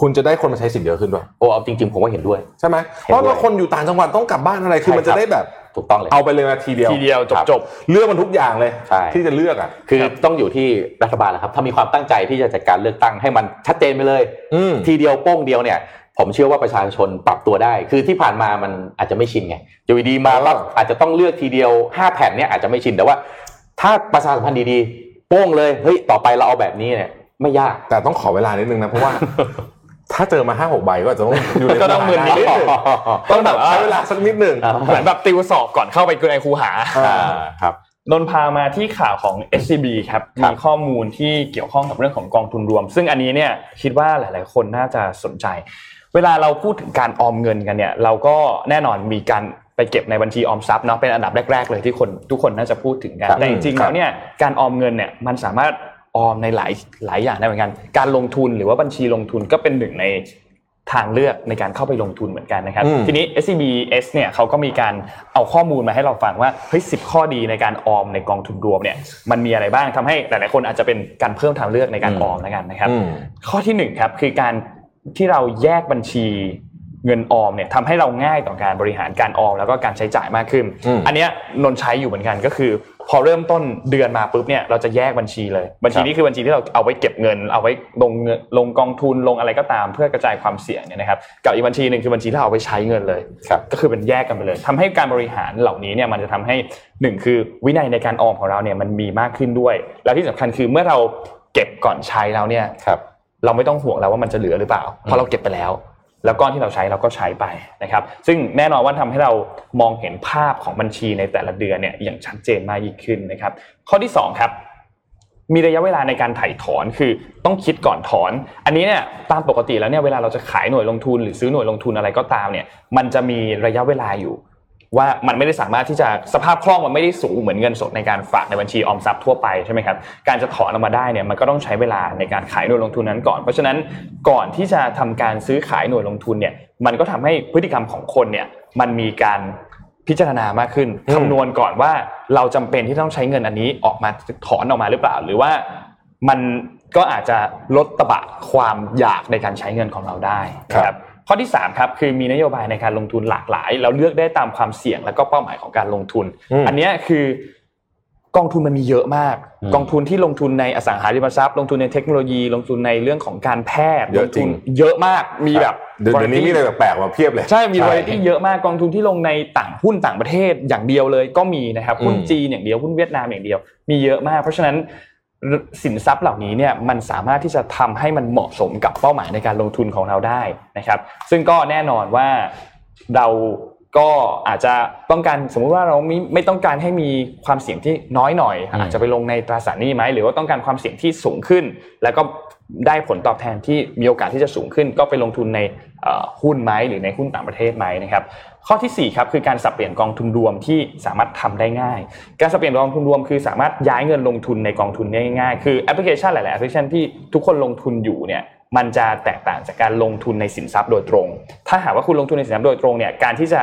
คุณจะได้คนมาใช้สิทธิ์เยอะขึ้นด้วยโอ้เอาจริงๆผมว่าเห็นด้วยใช่ไหมเห็นด้วยเพราะว่าคนอยู่ต่างจังหวัดต้องกลับบ้านอะไรคือใช่มันจะครับได้แบบ ถูกต้องเลย เอาไปเลยมาทีเดียวทีเดียวจบครับจบเลือกมันทุกอย่างเลยใช่ที่จะเลือกอะคือต้องอยู่ที่รัฐบาลแหละครับ ถ้ามีความตั้งใจที่จะจัดการเลือกตั้งให้มันชัดเจนไปเลยอืมทีเดียวโป้งเดียวเนี่ยผมเชื่อว่าประชาชนปรับตัวได้ คือที่ผ่านมามันอาจจะไม่ชินไงอยู่ดีๆมาเออปั๊บอาจจะต้องเลือกทีเดียวห้าแผ่นเนี่ยอาจจะไม่ชินแต่ว่า ถ้าประชาสัมพันธ์ดีๆโป้งเลยเฮ้ยต่อไปเราเอาแบบนี้เนี่ยไม่ยากแต่ต้องขอเวลานิดนึงนะเพราะว่า ถ้าเจอมาห้าหกใบก็อาจจะต้องอยู่ในก็ต้องมึนนิดนึงต้องแบบใช้เวลาสักนิดหนึ่งเหมือนแบบติวสอบก่อนเข้าไปในครูหาอ่าครับนนท์พามาที่ข่าวของ SCB ครับครับมีข้อมูลที่เกี่ยวข้องกับเรื่องของกองทุนรวม ซึ่งอันนี้เนี่ยคิดว่าหลาย ๆ คนน่าจะสนใจ เวลาเราพูดถึงการออมเงินกันเนี่ย เราก็แน่นอนมีการไปเก็บในบัญชีออมทรัพย์เนาะเป็นอันดับแรก ๆ เลยที่คนทุกคนน่าจะพูดถึงกันครับแต่จริงๆแล้วเนี่ยการออมเงินเนี่ยมันสามารถ ออมในหลายหลายอย่างได้เหมือนกัน การลงทุนหรือว่าบัญชีลงทุนก็เป็นหนึ่งในทางเลือกในการเข้าไปลงทุนเหมือนกันนะครับอืมทีนี้ SCBS เนี่ยเขาก็มีการเอาข้อมูลมาให้เราฟังว่าเฮ้ยสิข้อดีในการออมในกองทุนรวมเนี่ยมันมีอะไรบ้างทำให้หลายๆคนอาจจะเป็นการเพิ่มทางเลือกในการอืมออมแล้วกันนะครับอืมข้อที่หนึ่งครับคือการที่เราแยกบัญชีเงินออมเนี่ยทำให้เราง่ายต่อการบริหารการออมแล้วก็การใช้จ่ายมากขึ้นอืมอันเนี้ยนนท์ใช้อยู่เหมือนกันก็คือ พอเริ่มต้นเดือนมาปุ๊บเนี่ยเราจะแยกบัญชีเลย บัญชีนี้คือบัญชีที่เราเอาไว้เก็บเงิน เอาไว้ลงเงินลงกองทุนลงอะไรก็ตามเพื่อกระจายความเสี่ยงเนี่ยนะครับกับอีกบัญชีหนึ่งคือบัญชีที่เราเอาไว้ใช้เงินเลยครับก็คือเป็นแยกกันไปเลยทำให้การบริหารเหล่านี้เนี่ยมันจะทำให้หนึ่งคือวินัยในการออมของเราเนี่ยมันมีมากขึ้นด้วย แล้วที่สำคัญคือเมื่อเราเก็บก่อนใช้แล้วเนี่ยครับเราไม่ต้องห่วงแล้วว่ามันจะเหลือหรือเปล่าเพราะเราเก็บไปแล้ว แล้วก้อนที่เราใช้เราก็ใช้ไปนะครับ ซึ่งแน่นอนว่าทำให้เรามองเห็นภาพของบัญชีในแต่ละเดือนเนี่ยอย่างชัดเจนมากยิ่งขึ้นนะครับ ข้อที่สองครับ มีระยะเวลาในการถ่ายถอนคือต้องคิดก่อนถอน อันนี้เนี่ยตามปกติแล้วเนี่ยเวลาเราจะขายหน่วยลงทุนหรือซื้อหน่วยลงทุนอะไรก็ตามเนี่ยมันจะมีระยะเวลาอยู่ ว่ามันไม่ได้สามารถที่จะสภาพคล่องมันไม่ได้สูงเหมือนเงินสดในการฝากในบัญชีออมทรัพย์ทั่วไปใช่ไหมครับการจะถอนออกมาได้เนี่ยมันก็ต้องใช้เวลาในการขายหน่วยลงทุนนั้นก่อน เพราะฉะนั้นก่อนที่จะทำการซื้อขายหน่วยลงทุนเนี่ยมันก็ทำให้พฤติกรรมของคนเนี่ยมันมีการพิจารณามากขึ้นอืมคำนวณก่อนว่าเราจำเป็นที่ต้องใช้เงินอันนี้ออกมาถอนออกมาหรือเปล่า หรือว่ามันก็อาจจะลดตะบะความอยากในการใช้เงินของเราได้นะครับ ข้อที่3ครับคือมีนโยบายในการลงทุนหลากหลาย เราเลือกได้ตามความเสี่ยงและก็เป้าหมายของการลงทุนอืมอันเนี้ยคือกองทุนมันมีเยอะมากอืมกองทุนที่ลงทุนในอสังหาริมทรัพย์ ลงทุนในเทคโนโลยี ลงทุนในเรื่องของการแพทย์เยอะลงจริทุงนเยอะมากมีแบบเดี๋ยวเดี๋ยวนี้มีอะไรแปลกๆมาเพียบเลย ใช่มีวาไรตี้เยอะมากกองทุนที่ลงในต่างหุ้นต่างประเทศอย่างเดียวเลยก็มีนะครับหุ้นอืมจีนอย่างเดียวหุ้นเวียดนามอย่างเดียว มีเยอะมาก เพราะฉะนั้น สินทรัพย์เหล่านี้เนี่ยมันสามารถที่จะทำให้มันเหมาะสมกับเป้าหมายในการลงทุนของเราได้นะครับ ซึ่งก็แน่นอนว่าเรา ก็อาจจะต้องการสมมุติว่าเราไม่ไม่ต้องการให้มีความเสี่ยงที่น้อยหน่อยอืมอาจจะไปลงในตราสารหนี้ไหมหรือว่าต้องการความเสี่ยงที่สูงขึ้น แล้วก็ได้ผลตอบแทนที่มีโอกาสที่จะสูงขึ้น ก็ไปลงทุนในเอ่อหุ้นไหมหรือในหุ้นต่างประเทศไหมนะครับข้อที่4ครับคือการสับเปลี่ยนกองทุนรวมที่สามารถทำได้ง่าย การสับเปลี่ยนกองทุนรวมคือสามารถย้ายเงินลงทุนในกองทุนได้ง่ายๆคือแอปพลิเคชันหลาย ๆ แอปพลิเคชันที่ทุกคนลงทุนอยู่เนี่ย มันจะแตกต่างจากการลงทุนในสินทรัพย์โดยตรง ถ้าหากว่าคุณลงทุนในสินทรัพย์โดยตรงเนี่ยการที่จะ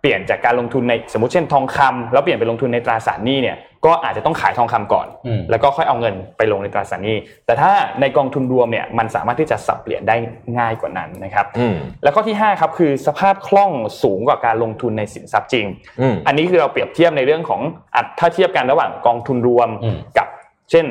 เปลี่ยนจากการลงทุนในสมมติเช่นทองคำแล้วเปลี่ยนไปลงทุนในตราสารหนี้เนี่ยก็อาจจะต้องขายทองคำก่อนอืมแล้วก็ค่อยเอาเงินไปลงในตราสารหนี้ แต่ถ้าในกองทุนรวมเนี่ยมันสามารถที่จะสับเปลี่ยนได้ง่ายกว่านั้นนะครับอืมแล้วข้อที่5ครับคือสภาพคล่องสูงกว่าการลงทุนในสินทรัพย์จริงอืมอันนี้คือเราเปรียบเทียบในเรื่องของอัตถ้าเทียบกันระหว่างกองทุนรวมอืมกับ เช่น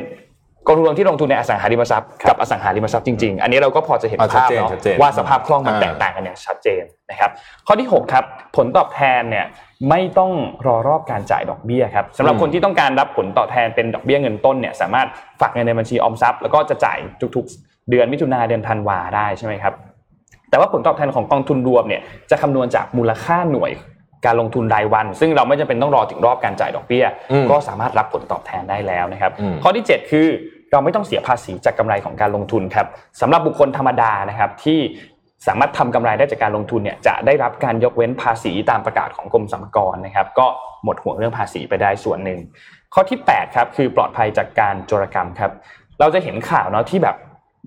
กองทุนรวมที่ลงทุนในอสังหาริมทรัพย์กับอสังหาริมทรัพย์จริงๆ อันนี้เราก็พอจะเห็นอ่าชัดภาพเจนเนาะชัดเจนว่าสภาพคล่องมันอ่าแตกต่างกันอย่างชัดเจนนะครับข้อที่ 6 ครับ ผลตอบแทนเนี่ยไม่ต้องรอรอบการจ่ายดอกเบี้ยครับสำหรับคนที่ต้องการรับผลตอบแทนเป็นดอกเบี้ยเงินต้นเนี่ยสามารถฝากเงินในบัญชีออมทรัพย์แล้วก็จะจ่ายทุกๆ เดือนมิถุนาเดือนธันวาได้ใช่ไหมครับแต่ว่าผลตอบแทนของกองทุนรวมเนี่ยจะคำนวณจากมูลค่าหน่วย การลงทุนรายวัน ซึ่งเราไม่จำเป็นต้องรอถึงรอบการจ่ายดอกเบี้ยอืมก็สามารถรับผลตอบแทนได้แล้วนะครับอืมข้อที่ 7 คือเราไม่ต้องเสียภาษีจากกำไรของการลงทุนครับสำหรับบุคคลธรรมดานะครับที่สามารถทำกำไรได้จากการลงทุนเนี่ยจะได้รับการยกเว้นภาษีตามประกาศของกรมสรรพากรนะครับ ก็หมดห่วงเรื่องภาษีไปได้ส่วนหนึ่ง ข้อที่8ครับคือปลอดภัยจากการโจรกรรมครับ เราจะเห็นข่าวเนาะที่แบบ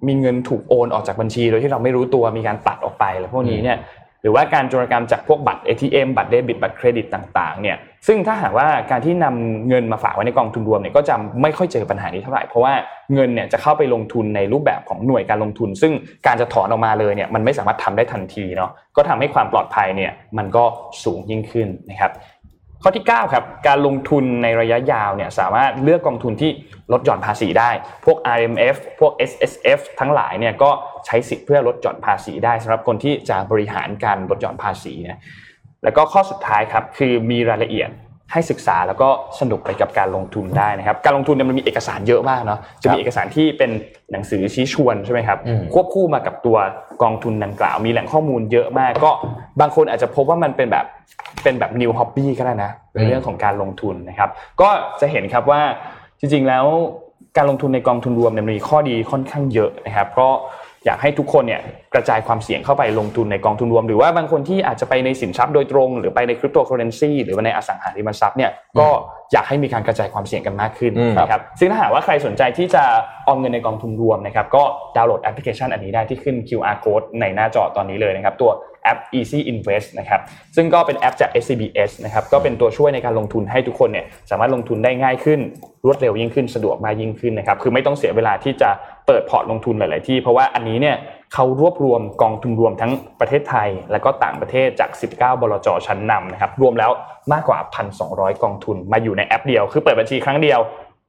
มีเงินถูกโอนออกจากบัญชีโดยที่เราไม่รู้ตัวมีการตัดออกไปแล้วพวกนี้เนี่ย หรือว่าการโจรกรรมจากพวกบัตร ATM บัตรเดบิตบัตรเครดิตต่างๆเนี่ยซึ่งถ้าหากว่าการที่นำเงินมาฝากไว้ในกองทุนรวมเนี่ยก็จะไม่ค่อยเจอปัญหานี้เท่าไหร่เพราะว่าเงินเนี่ยจะเข้าไปลงทุนในรูปแบบของหน่วยการลงทุน ซึ่งการจะถอนออกมาเลยเนี่ยมันไม่สามารถทำได้ทันทีเนาะก็ทำให้ความปลอดภัยเนี่ยมันก็สูงยิ่งขึ้นนะครับ ข้อที่9ครับการลงทุนในระยะยาวเนี่ยสามารถเลือกกองทุนที่ลดหย่อนภาษีได้ พวก RMF พวก SSF ทั้งหลายเนี่ยก็ใช้สิทธิ์เพื่อลดหย่อนภาษีได้สำหรับคนที่จะบริหารการลดหย่อนภาษีนะแล้วก็ข้อสุดท้ายครับคือมีรายละเอียด ให้ศึกษาแล้วก็สนุกไปกับการลงทุนได้นะครับ การลงทุนเนี่ยมันมีเอกสารเยอะมากเนาะจะมีเอกสารที่เป็นหนังสือชี้ชวนใช่ไหมครับอืมควบคู่มากับตัวกองทุนดังกล่าว มีแหล่งข้อมูลเยอะมาก ก็บางคนอาจจะพบว่ามันเป็นแบบเป็นแบบ new hobby ก็ได้นะในเรื่องของการลงทุนนะครับ ก็จะเห็นครับว่าจริงๆแล้วการลงทุนในกองทุนรวมเนี่ยมีข้อดีค่อนข้างเยอะนะครับ ก็ อยากให้ทุกคนเนี่ยกระจายความเสี่ยงเข้าไปลงทุนในกองทุนรวม หรือว่าบางคนที่อาจจะไปในสินทรัพย์โดยตรง หรือไปในคริปโตเคอเรนซีหรือว่าในอสังหาริมทรัพย์เนี่ยก็อยากให้มีการกระจายความเสี่ยงกันมากขึ้นนะครับซึ่งถ้าหากว่าใครสนใจที่จะออมเงินในกองทุนรวมนะครับก็ดาวน์โหลดแอปพลิเคชันอันนี้ได้ที่ขึ้น QR code ในหน้าจอตอนนี้เลยนะครับตัว แอป Easy Invest นะครับซึ่งก็เป็นแอปจาก SCBS นะครับก็เป็นตัวช่วยในการลงทุนให้ทุกคนเนี่ยสามารถลงทุนได้ง่ายขึ้น รวดเร็วยิ่งขึ้นสะดวกมากยิ่งขึ้นนะครับคือไม่ต้องเสียเวลาที่จะเปิดพอร์ตลงทุนหลาย ๆ ที่ เพราะว่าอันนี้เนี่ยเขารวบรวมกองทุนรวมทั้งประเทศไทย และก็ต่างประเทศจาก 19 บลจชั้นนำนะครับรวมแล้วมากกว่า 1,200 กองทุนมาอยู่ในแอปเดียว คือเปิดบัญชีครั้งเดียว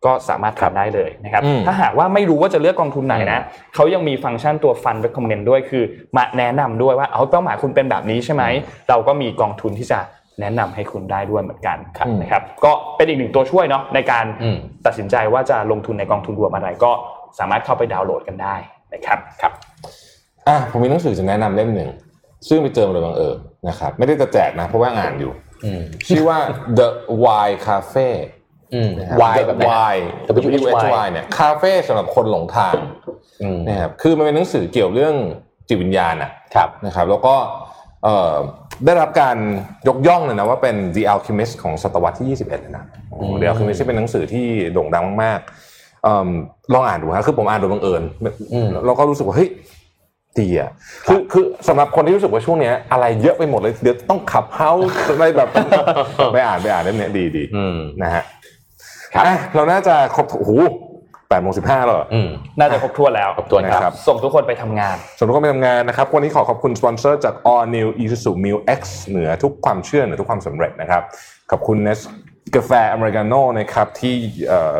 ก็สามารถทำได้เลยนะครับอืมถ้าหากว่าไม่รู้ว่าจะเลือกกองทุนไหนนะเขายังมีฟังก์ชันตัว Fund Recommend ด้วยคือ มาแนะนำด้วยว่าเอาเป้าหมายคุณเป็นแบบนี้ใช่ไหมเราก็มีกองทุนที่จะแนะนำให้คุณได้ด้วยเหมือนกันครับนะครับก็เป็นอีกหนึ่งตัวช่วยเนาะในการอืมตัดสินใจว่าจะลงทุนในกองทุนรวมอะไรก็สามารถเข้าไปดาวน์โหลดกันได้นะครับครับอะผมมีหนังสือจะแนะนำเล่มหนึ่งซึ่งไปเจอมาโดยบังเอิญนะครับไม่ได้จะแจกนะเพราะว่าอ่านอยู่อืมชื่อว่า The Why Cafe อืมนะครับ วายแบบไหน The ฮะ Why W H Y Y เนี่ยคาเฟ่สำหรับคนหลงทางอืมนะครับคือมันเป็นหนังสือเกี่ยวเรื่องจิตวิญญาณอะครับนะครับ แล้วก็เอ่อได้รับการยกย่องเลยนะว่าเป็น The Alchemist ของศตวรรษที่ 21เลยนะโอ้โห The Alchemist ที่เป็นหนังสือที่โด่งดังมากๆเอิ่มลองอ่านดูครับคือผมอ่านโดยบังเอิญอืมแล้วก็รู้สึกว่าเฮ้ยดีอะคือคือสำหรับคนที่รู้สึกว่าช่วงเนี้ยอะไรเยอะไปหมดเลยเดี๋ยวต้อง Clubhouse อะไรแบบ ไปอ่านไปอ่านเล่มเนี้ยดีดีอืมนะฮะ ครับอะเราน่าจะครบโอ้โหแปดโมงสิบห้าแล้วเหรออืมน่าจะครบถ้วนแล้วครบถ้วนครับนะครับ ส่งทุกคนไปทำงาน ส่งทุกคนไปทำงานนะครับ วันนี้ขอขอบคุณสปอนเซอร์จาก All New Isuzu Mu X เหนือทุกความเชื่อเหนือทุกความสำเร็จนะครับ ขอบคุณเนสกาแฟอเมริกาโน่นะครับที่เอ่อ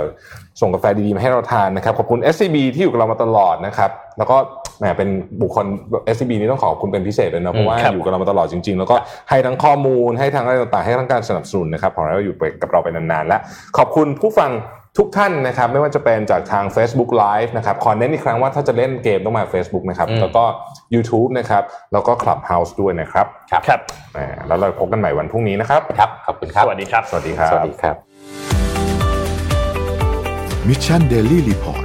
ส่งกาแฟดีๆมาให้เราทานนะครับ ขอบคุณ SCB ที่อยู่กับเรามาตลอดนะครับ แล้วก็ แหมเป็นบุคคล SCB นี่ต้องขอบคุณเป็นพิเศษเลยนะเพราะว่าครับอยู่กับเรามาตลอดจริง ๆ แล้วก็ให้ทั้งข้อมูลให้ทั้งอะไรต่างๆให้ทั้งการสนับสนุนนะครับขอให้เราอยู่ไปกับเราไปนานๆและขอบคุณผู้ฟังทุกท่านนะครับไม่ว่าจะเป็นจากทาง Facebook Live นะครับขอเน้นอีกครั้งว่าถ้าจะเล่นเกมต้องมา Facebook นะครับอืมแล้วก็ YouTube นะครับแล้วก็ Clubhouse ด้วยนะครับครับครับอ่าแล้วเราพบกันใหม่วันพรุ่งนี้นะครับครับขอบคุณครับ สวัสดีครับ สวัสดีครับสวัสดีครับมิชชั